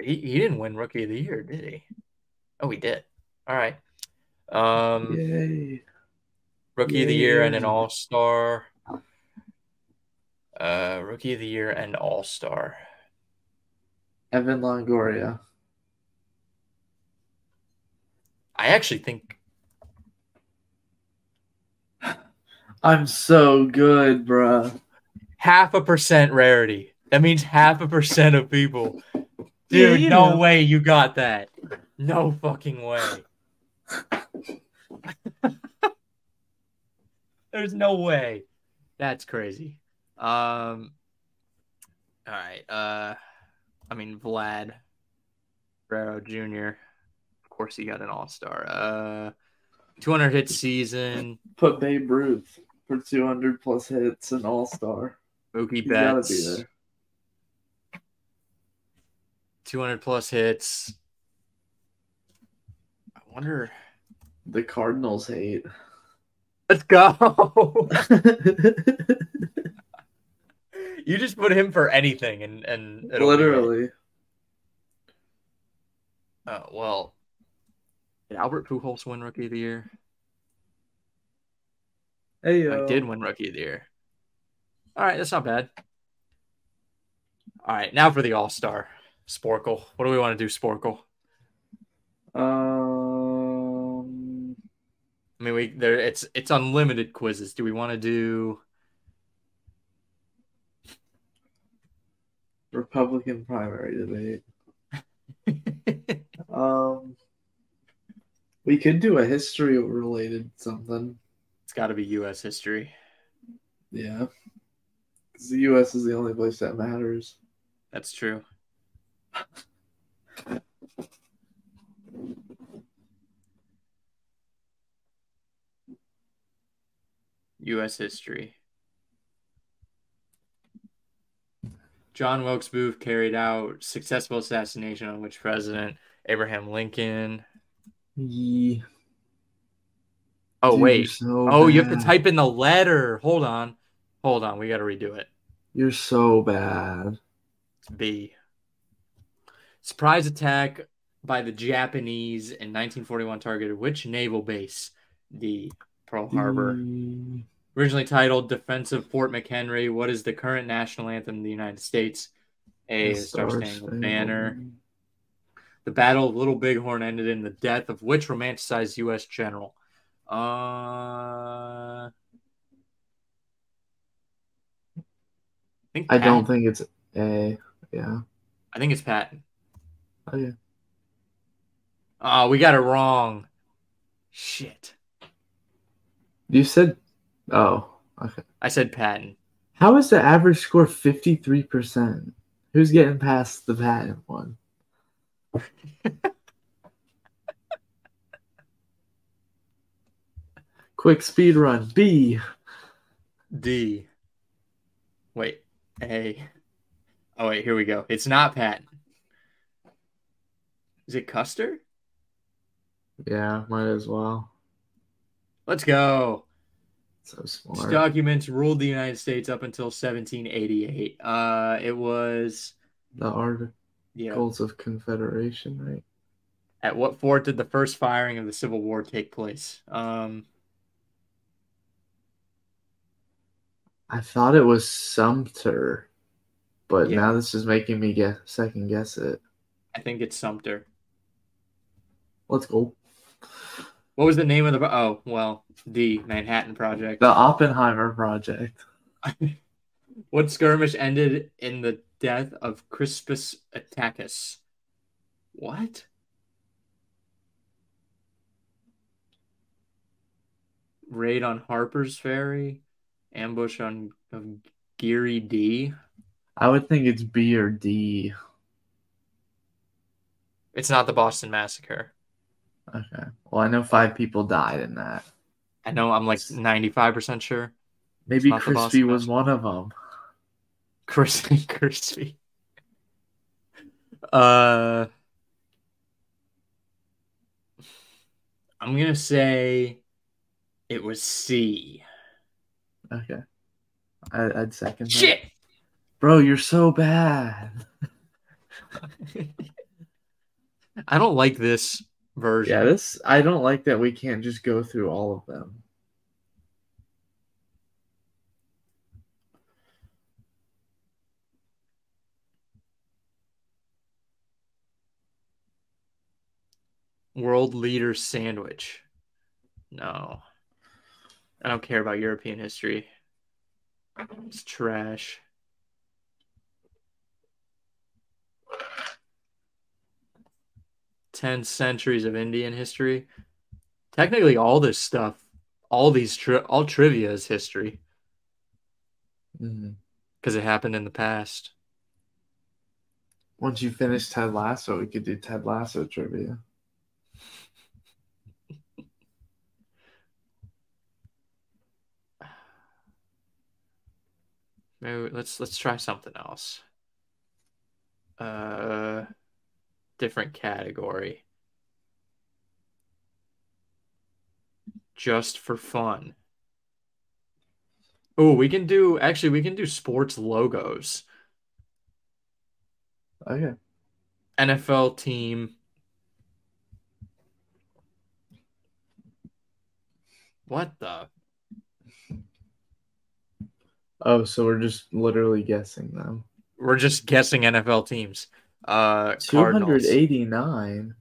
He, he didn't win Rookie of the Year, did he? Oh, he did. All right. Um, Yay. Rookie of the Year and an All Star. Uh, Rookie of the Year and All Star. Evan Longoria. I actually think I'm so good, bruh. half a percent rarity. That means half a percent of people. *laughs* Yeah, Dude, you no know. way you got that. No fucking way. *laughs* There's no way. That's crazy. Um all right. Uh I mean Vlad Guerrero Jr. Of course he got an all-star. Uh 200 hit season. Put Babe Ruth for 200 plus hits and All Star. Mookie He's Betts. be 200 plus hits. I wonder. The Cardinals hate. Let's go. *laughs* *laughs* you just put him for anything, and and it'll be right. Literally. Oh well. Did Albert Pujols win Rookie of the Year? Hey, I did win Rookie of the Year. All right, that's not bad. All right, now for the All Star Sporcle. What do we want to do, Sporcle? Um, I mean, we there. It's it's unlimited quizzes. Do we want to do? Republican primary debate. Um, we could do a history related something. it's got to be U.S. history. Yeah, because the U.S. is the only place that matters. That's true. *laughs* U.S. history. John Wilkes Booth carried out successful assassination on which president? Abraham Lincoln. Yeah. Oh Dude, wait. so Oh, you have to type in the letter. Hold on. Hold on. We got to redo it. You're so bad. B. Surprise attack by the Japanese in 1941 targeted which naval base? D. Pearl Harbor. Originally titled Defensive Fort McHenry, what is the current national anthem of the United States? A. Star Spangled. Banner. The Battle of Little Bighorn ended in the death of which romanticized U.S. general? Uh, I think I don't think it's A. Yeah. I think it's Patton. Oh yeah. Oh, we got it wrong. Shit. You said. Oh. Okay. I said Patton. How is the average score fifty three percent? Who's getting past the Patton one? *laughs* Quick speed run. B. D. Wait. A. Oh wait, here we go. It's not Patton. Is it Custer? Yeah, might as well. Let's go. So smart. documents ruled the United States up until 1788? Uh, it was The Articles yeah. of Confederation, right? At what fort did the first firing of the Civil War take place? Um, I thought it was Sumter, but Yeah. now this is making me guess second guess it. I think it's Sumter. Let's go. What was the name of the? Oh, well, the Manhattan Project. The Oppenheimer Project. *laughs* What skirmish ended in the death of Crispus Attucks? What? Raid on Harper's Ferry, ambush on of Geary D. I would think it's B or D. It's not the Boston Massacre. Okay. Well, I know five people died in that. I know I'm like 95% sure. Maybe Crispy was one of them. Crispy *laughs* Crispy. Uh I'm gonna say it was C. Okay. I, I'd second. that. Shit. Bro, you're so bad. *laughs* I don't like this version. Yeah, this I don't like that we can't just go through all of them. World leader sandwich. No. I don't care about European history. It's trash. Ten centuries of Indian history. Technically, all this stuff, all these tri- all trivia is history because it happened in the past. Once you finish Ted Lasso, we could do Ted Lasso trivia. *sighs* Maybe let's let's try something else. Uh, different category. Just for fun. Oh, we can do actually we can do sports logos. Okay. NFL team. What the? Oh, so we're just literally guessing them. We're just guessing NFL teams. Uh, Two Cardinals. hundred eighty nine.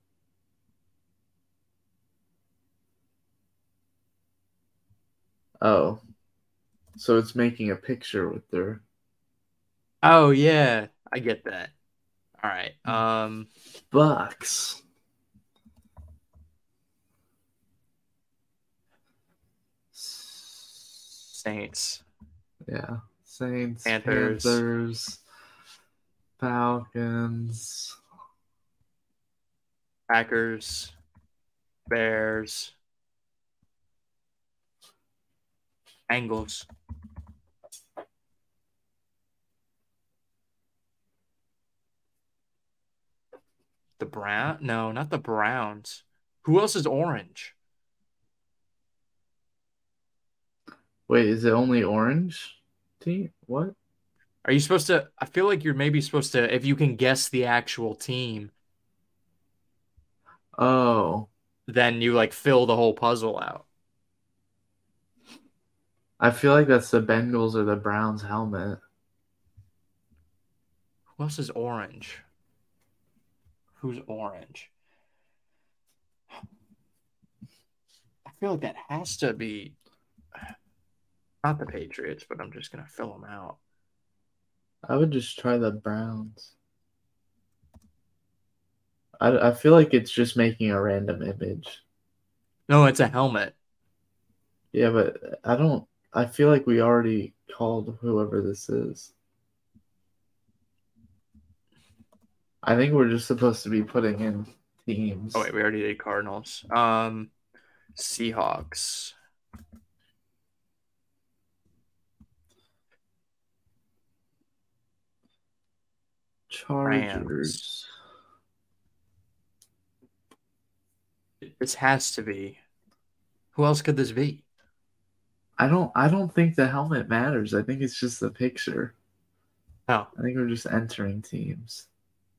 Oh, so it's making a picture with their Oh yeah, I get that. All right. Um, bucks. Saints. Yeah, Saints, Panthers. Panthers, Falcons. Packers, Bears, Angles. The Brown? No, not the Browns. Who else is orange? Wait, is it only orange team? What? Are you supposed to? I feel like you're maybe supposed to, if you can guess the actual team, Oh, then you like fill the whole puzzle out. I feel like that's the Bengals or the Browns helmet. Who else is orange? Who's orange? I feel like that has to be not the Patriots, but I'm just gonna fill them out. I would just try the Browns. I, I feel like it's just making a random image. No, it's a helmet. Yeah, but I don't. I feel like we already called whoever this is. I think we're just supposed to be putting in teams. Oh wait, we already did Cardinals. Um, Seahawks. Chargers. This has to be. Who else could this be? I don't. I don't think the helmet matters. I think it's just the picture. Oh, I think we're just entering teams.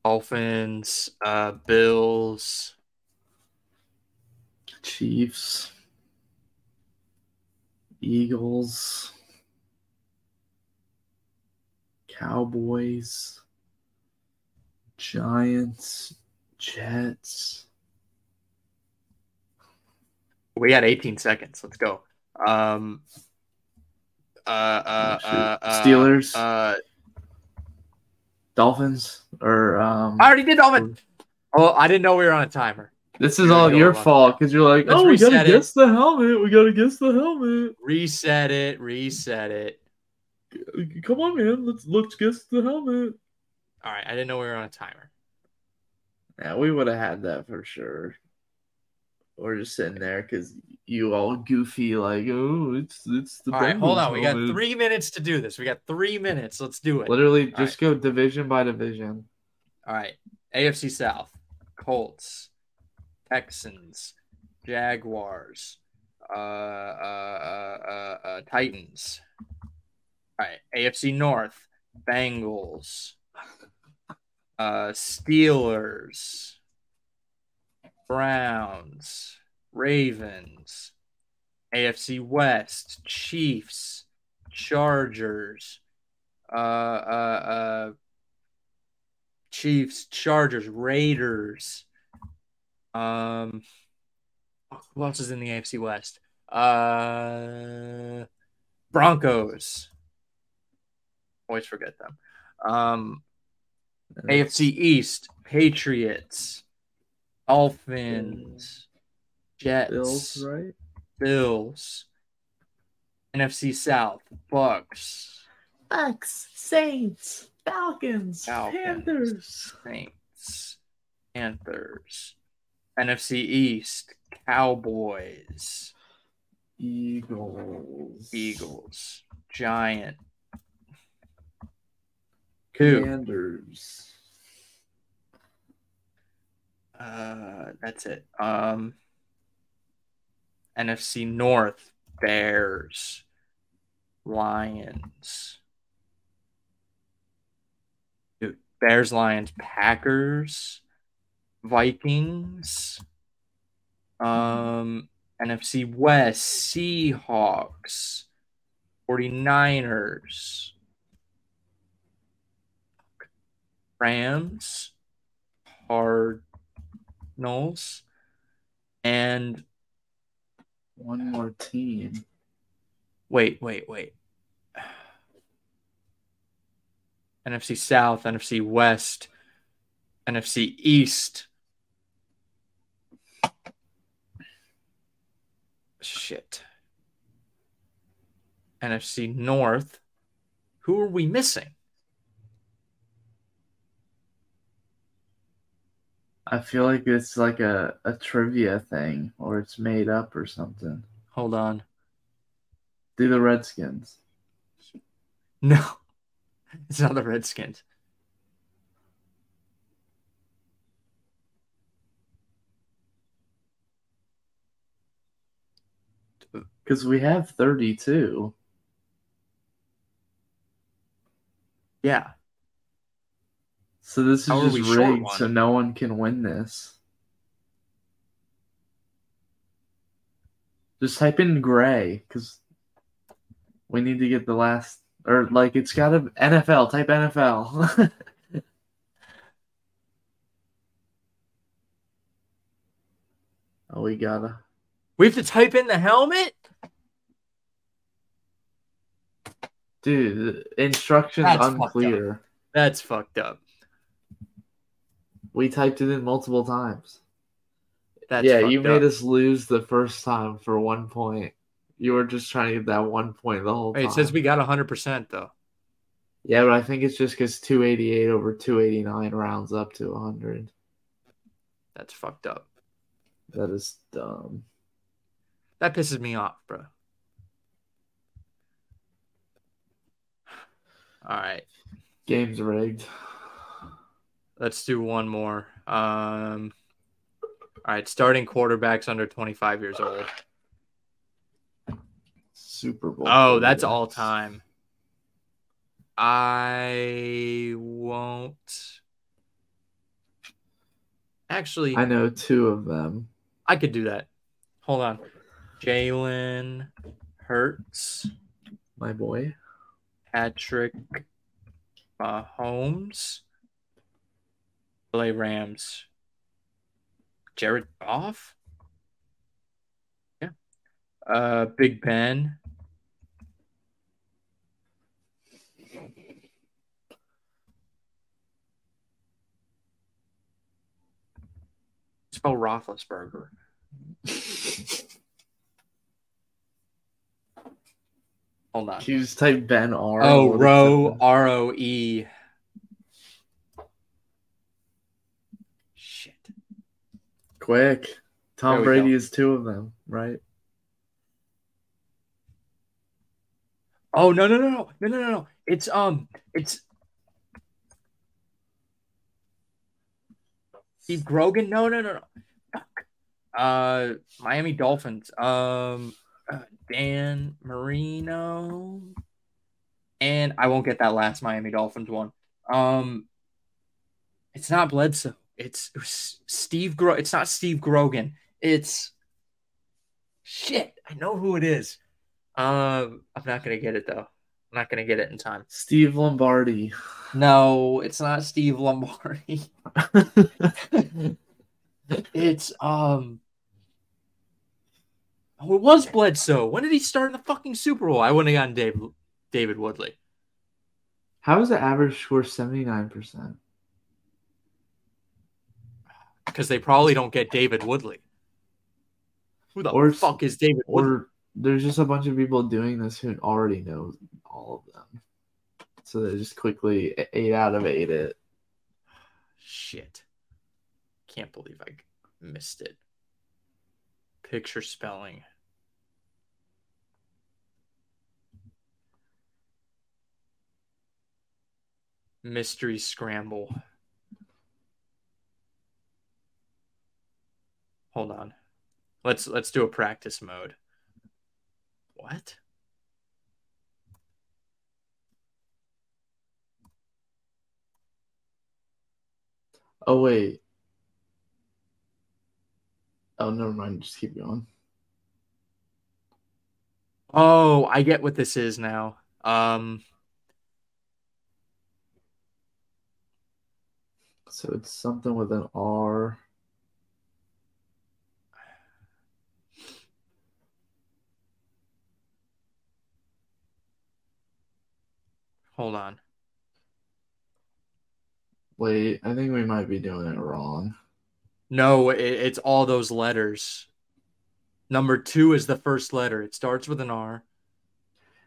Dolphins, uh, Bills, Chiefs, Eagles, Cowboys, Giants, Jets. We had 18 seconds. Let's go. Um, uh, uh, Oh, uh, uh, Steelers, Uh, Dolphins, or um. I already did Dolphins. Oh, I didn't know we were on a timer. This is all your fault because you're like, Let's oh, we gotta reset it. guess the helmet. We gotta guess the helmet. Reset it. Reset it. Come on, man. Let's let's guess the helmet. All right. I didn't know we were on a timer. Yeah, we would have had that for sure. We're just sitting there because you all goofy like, oh, it's it's the. All right. Hold on. We got three minutes to do this. We got three minutes. Let's do it. Literally, All just go division by division. All right. AFC South, Colts, Texans, Jaguars, uh, uh, uh, uh, uh, Titans. All right. AFC North, Bengals, uh, Steelers, Browns, Ravens. AFC West, Chiefs, Chargers, uh, uh, uh, Chiefs, Chargers, Raiders. Um, who else is in the AFC West? Uh, Broncos. Always forget them. Um, AFC East, Patriots, Dolphins, Jets, Bills, right? Bills. NFC South, Bucks, Bucks, Saints, Falcons, Falcons. Panthers. Saints, Panthers. NFC East, Cowboys, Eagles, Eagles, Giant, Commanders, Uh, that's it. Um, NFC North, Bears, Lions. Dude, Bears, Lions, Packers, Vikings. Um, NFC West, Seahawks, 49ers, Rams, Cardinals, and one more team. wait, wait, wait. NFC South, NFC West, NFC East. Shit. NFC North. Who are we missing? I feel like it's like a, a trivia thing or it's made up or something. Hold on. Do the Redskins. *laughs* No, it's not the Redskins. Because we have 32. Yeah. So this is How just rigged, so no one can win this. Just type in gray, because we need to get the last or like it's gotta NFL, type NFL. *laughs* oh we gotta We have to type in the helmet? dude instructions That's fucked unclear. That's fucked up. We typed it in multiple times. That's yeah, you made up. us lose the first time for one point. You were just trying to get that one point the whole Wait, time. it says we got 100% though. Yeah, but I think it's just because 288 over 289 rounds up to 100. That's fucked up. That is dumb. That pisses me off, bro. All right. Game's rigged. Let's do one more. Um All right, starting quarterbacks under 25 years old. Super Bowl. Oh, that's all time. I won't. Actually, I know two of them. I could do that. Hold on. Jalen Hurts, My boy. Patrick Mahomes, LA Rams, Jared Goff. Yeah. Uh, Big Ben. Spell Roethlisberger. *laughs* Hold on. Just type Ben R? Oh, Roe. R O E. Quick. Tom Brady go. is two of them, right? Oh no no no no no no no! It's um it's Steve Grogan. No no no no. Fuck. Uh, Miami Dolphins. Um, uh, Dan Marino, and I won't get that last Miami Dolphins one. Um, it's not Bledsoe. It's, Steve Gro. It's not Steve Grogan. It's shit. I know who it is. Um, I'm not gonna get it though. I'm not gonna get it in time. Steve Lombardi. No, it's not Steve Lombardi. *laughs* It's um. Oh, it was Bledsoe. When did he start in the fucking Super Bowl? I wouldn't have gotten Dave, David Woodley. How is the average score 79%? Because they probably don't get David Woodley. Who the Or- fuck is David Woodley? Or there's just a bunch of people doing this who already know all of them. So they just quickly eight out of eight it. Shit. Can't believe I missed it. Picture spelling. Mystery scramble. Hold on. Let's let's do a practice mode. What? Oh wait. Oh never mind, just keep going. Oh, I get what this is now. Um So it's something with an R. hold on. Wait, I think we might be doing it wrong. No, it, it's all those letters. Number two is the first letter. It starts with an R.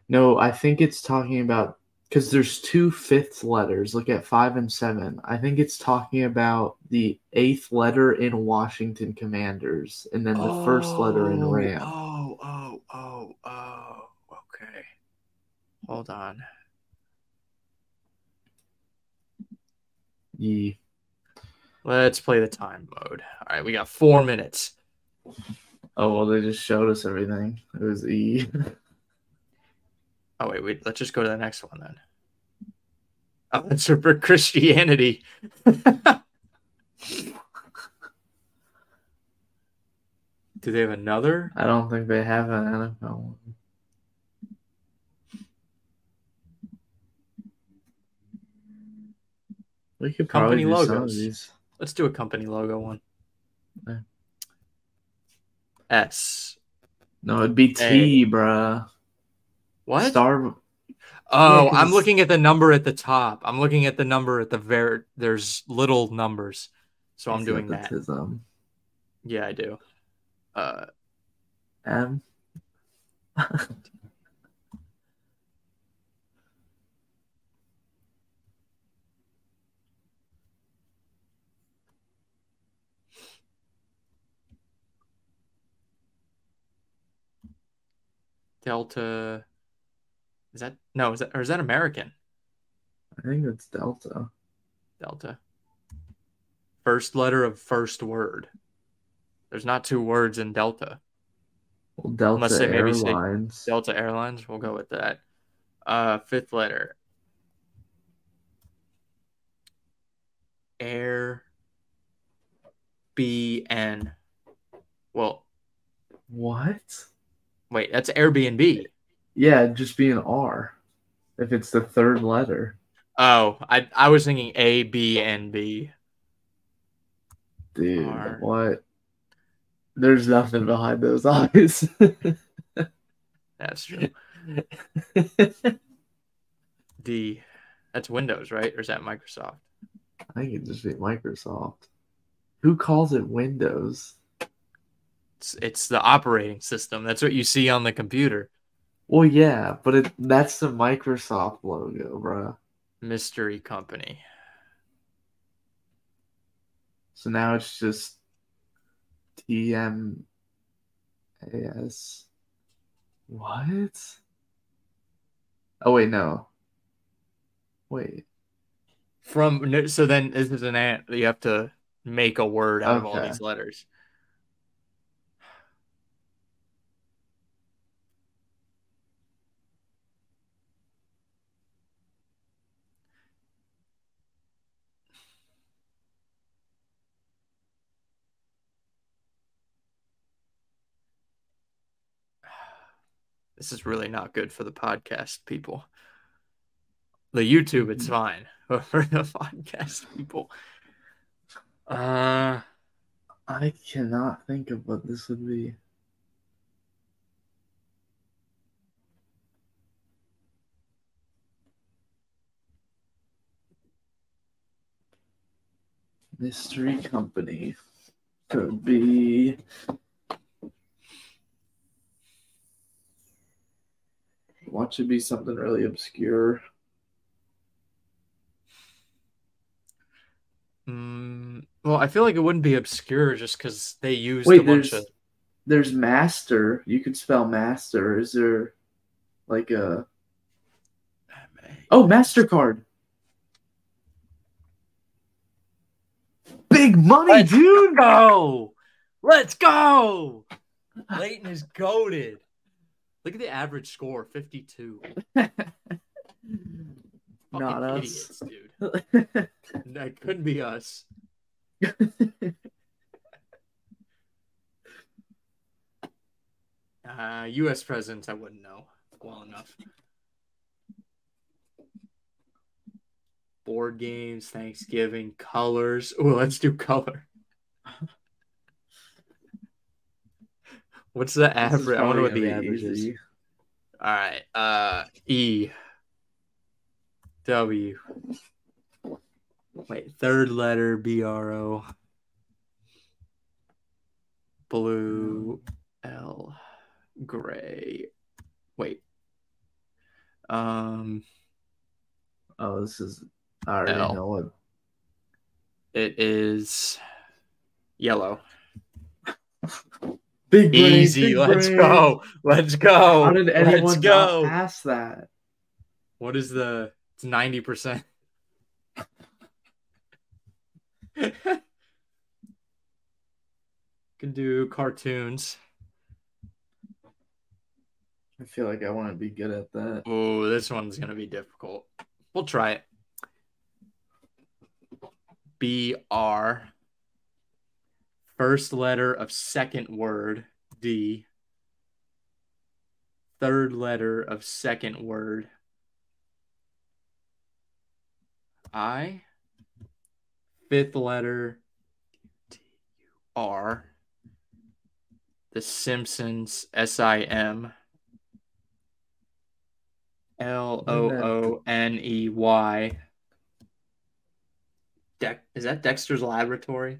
No, I think it's talking about because there's two fifth letters. Look at five and seven. I think it's talking about the eighth letter in Washington Commanders, and then the first letter in Oh, Ram. Oh, oh, oh, oh. Okay. Hold on. Ye. Let's play the time mode. All right, we got four minutes. Oh well, they just showed us everything. It was E. Oh wait, wait. Let's just go to the next one then. Oh, Answer for Christianity. *laughs* Do they have another? I don't think they have an NFL one. We could probably Company do some of logos. these. Let's do a company logo one. Okay. S. No, it'd be T, bruh. What? Star. Oh, Yeah, I'm it's- looking at the number at the top. I'm looking at the number at the very. There's little numbers, so I'm doing that. Yeah, I do. Uh, M. *laughs* Delta. Is that no? Is that or is that American? I think it's Delta. Delta. First letter of first word. There's not two words in Delta. Well, Delta Unless they maybe say Airlines. Delta Airlines. We'll go with that. Uh, fifth letter. Air. B N. Well, What? Wait, that's Airbnb. Yeah, just be an R. If it's the third letter. Oh, I I was thinking A B and B. Dude, R. what? There's nothing behind those *laughs* eyes. That's true. D. That's Windows, right? Or is that Microsoft? I think it'd just be Microsoft. Who calls it Windows? It's it's the operating system. That's what you see on the computer. Well, yeah, but it that's the Microsoft logo, bruh. Mystery company. So now it's just TMAS. What? Oh wait, no. Wait. From so then this is an ant. You have to make a word out of all these letters. This is really not good for the podcast people. The YouTube, it's fine, but *laughs* for the podcast people, uh, I cannot think of what this would be. Mystery company could be. What should be something really obscure? mm, well, I feel like it wouldn't be obscure just because they used Wait, a bunch there's of. there's master. You could spell master. Is there like a oh Mastercard? Big money, Let's dude. go. Let's go. Leighton is goaded. Look at the average score, fifty-two. *laughs* Not us. idiots, dude. *laughs* That couldn't be us. *laughs* Uh, U.S. presidents, I wouldn't know well enough. Board games, Thanksgiving, colors. Oh, let's do color. What's the average? I wonder what the average is. All right. Uh, E. W. Wait, third letter B R O. Blue L. Gray. Wait. Um, Oh, this is. I already L. know what. it is yellow. *laughs* Big brain, Easy. big Let's brain. go. Let's go. How did anyone Let's go. pass that? What is the? It's ninety percent. *laughs* Can do cartoons. I feel like I want to be good at that. Oh, this one's gonna be difficult. We'll try it. B R. First letter of second word D. Third letter of second word I. Fifth letter R. The Simpsons S I M. L O O N E Y. Dex is that Dexter's Laboratory?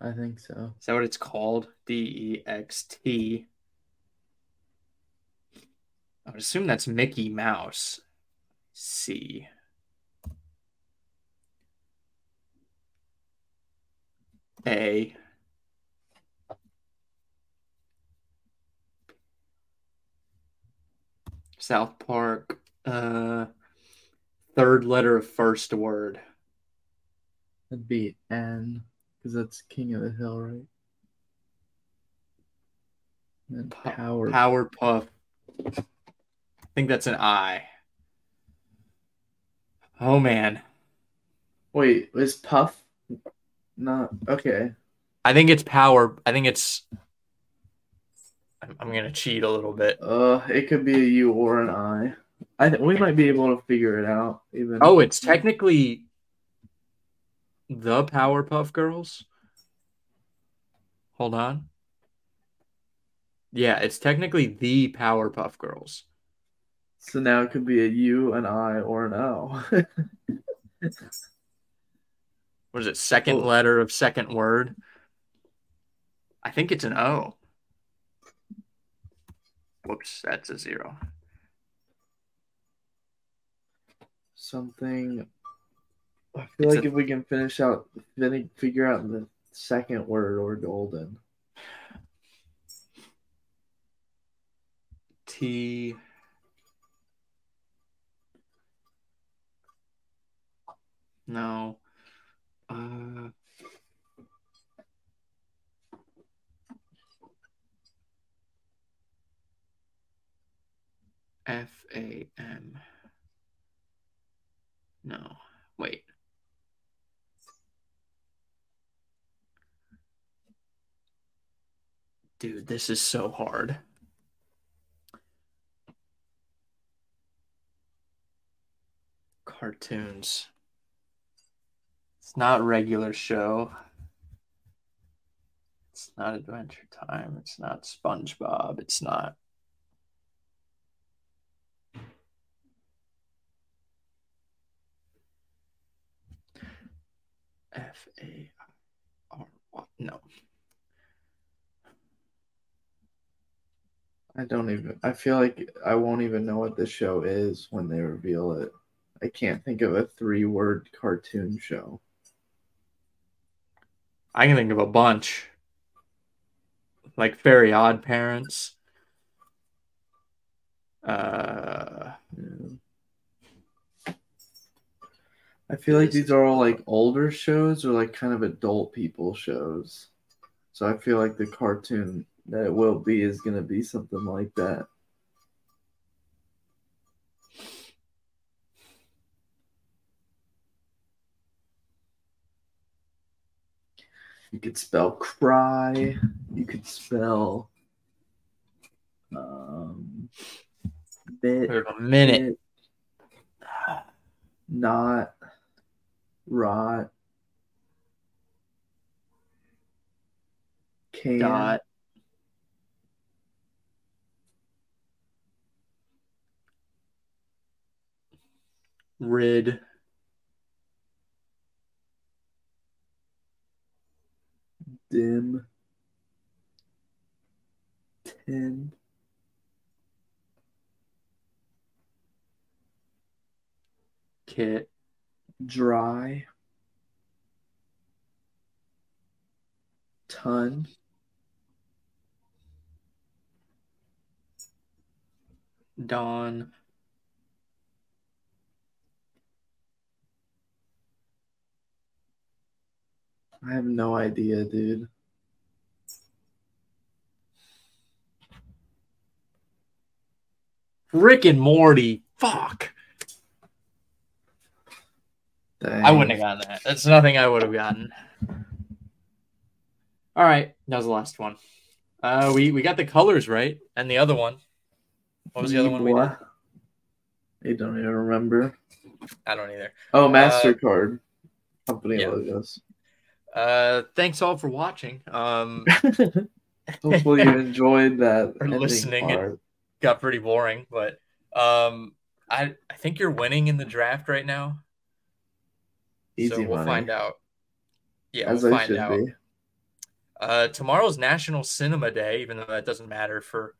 I think so. Is that what it's called? D E X T. I would assume that's Mickey Mouse. C. A. South Park. Uh, third letter of first word. That'd be N, because that's King of the Hill, right? And Pu- Power. Puff. I think that's an I. Oh man. Wait, is Puff not okay? I think it's power. I think it's. I'm, I'm gonna cheat a little bit. Uh, it could be a U or an I. I th- we might be able to figure it out. Even Oh, it's technically the Powerpuff Girls. Hold on. Yeah, it's technically the Powerpuff Girls. so now it could be a U, an I, or an O. *laughs* What is it? Second Oh. letter of second word. I think it's an O. Whoops, that's a zero. Something. I feel It's like a- if we can finish out, then figure out the second word or golden. T. No. Uh, F A M. No. Wait. Dude, this is so hard. Cartoons. It's not regular show. It's not Adventure Time. It's not SpongeBob. It's not. F A R. No. I don't even. I feel like I won't even know what the show is when they reveal it. I can't think of a three-word cartoon show. I can think of a bunch. Like Very Odd Parents. Uh, Yeah. I feel like these are all like older shows or like kind of adult people shows. So I feel like the cartoon that it will be is going to be something like that. You could spell cry. You could spell um bit, a minute. bit, not rot can Dot. Rid. dim tin Kit. dry ton Dawn. I have no idea, dude. Rick and Morty. Fuck. Dang. I wouldn't have gotten that. That's nothing I would have gotten. All right, that was the last one. Uh, we we got the colors right, and the other one. What was the other one we did? I don't even remember. I don't either. Oh, Mastercard company yeah. logos. Uh, thanks all for watching. Um, *laughs* Hopefully you enjoyed that. *laughs* Or listening. part. got pretty boring, but um, I I think you're winning in the draft right now. Easy so we'll money, find out. Yeah, as we'll I find out. be. Uh, tomorrow's National Cinema Day, even though that doesn't matter for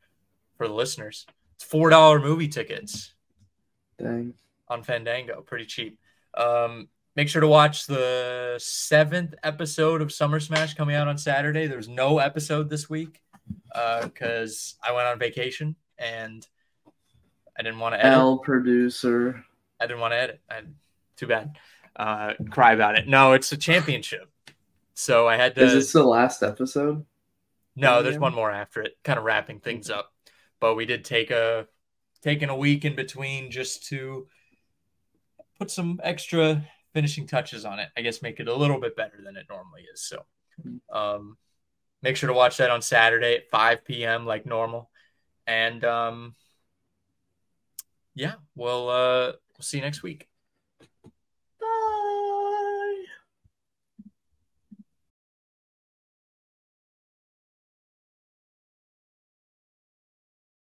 for the listeners. It's four dollar movie tickets Dang. on Fandango, pretty cheap. Um, make sure to watch the seventh episode of Summer Smash coming out on Saturday. There's no episode this week because I went on vacation and I didn't want to edit. L producer. I didn't want to edit. I, too bad. Uh, cry about it. No, it's a championship, so I had to. Is this the last episode? No, there's one more after it, kind of wrapping things up. But we did take a taking a week in between just to put some extra finishing touches on it. I guess make it a little bit better than it normally is. So um make sure to watch that on Saturday at 5 p.m. like normal. And um yeah, we'll uh we'll see you next week.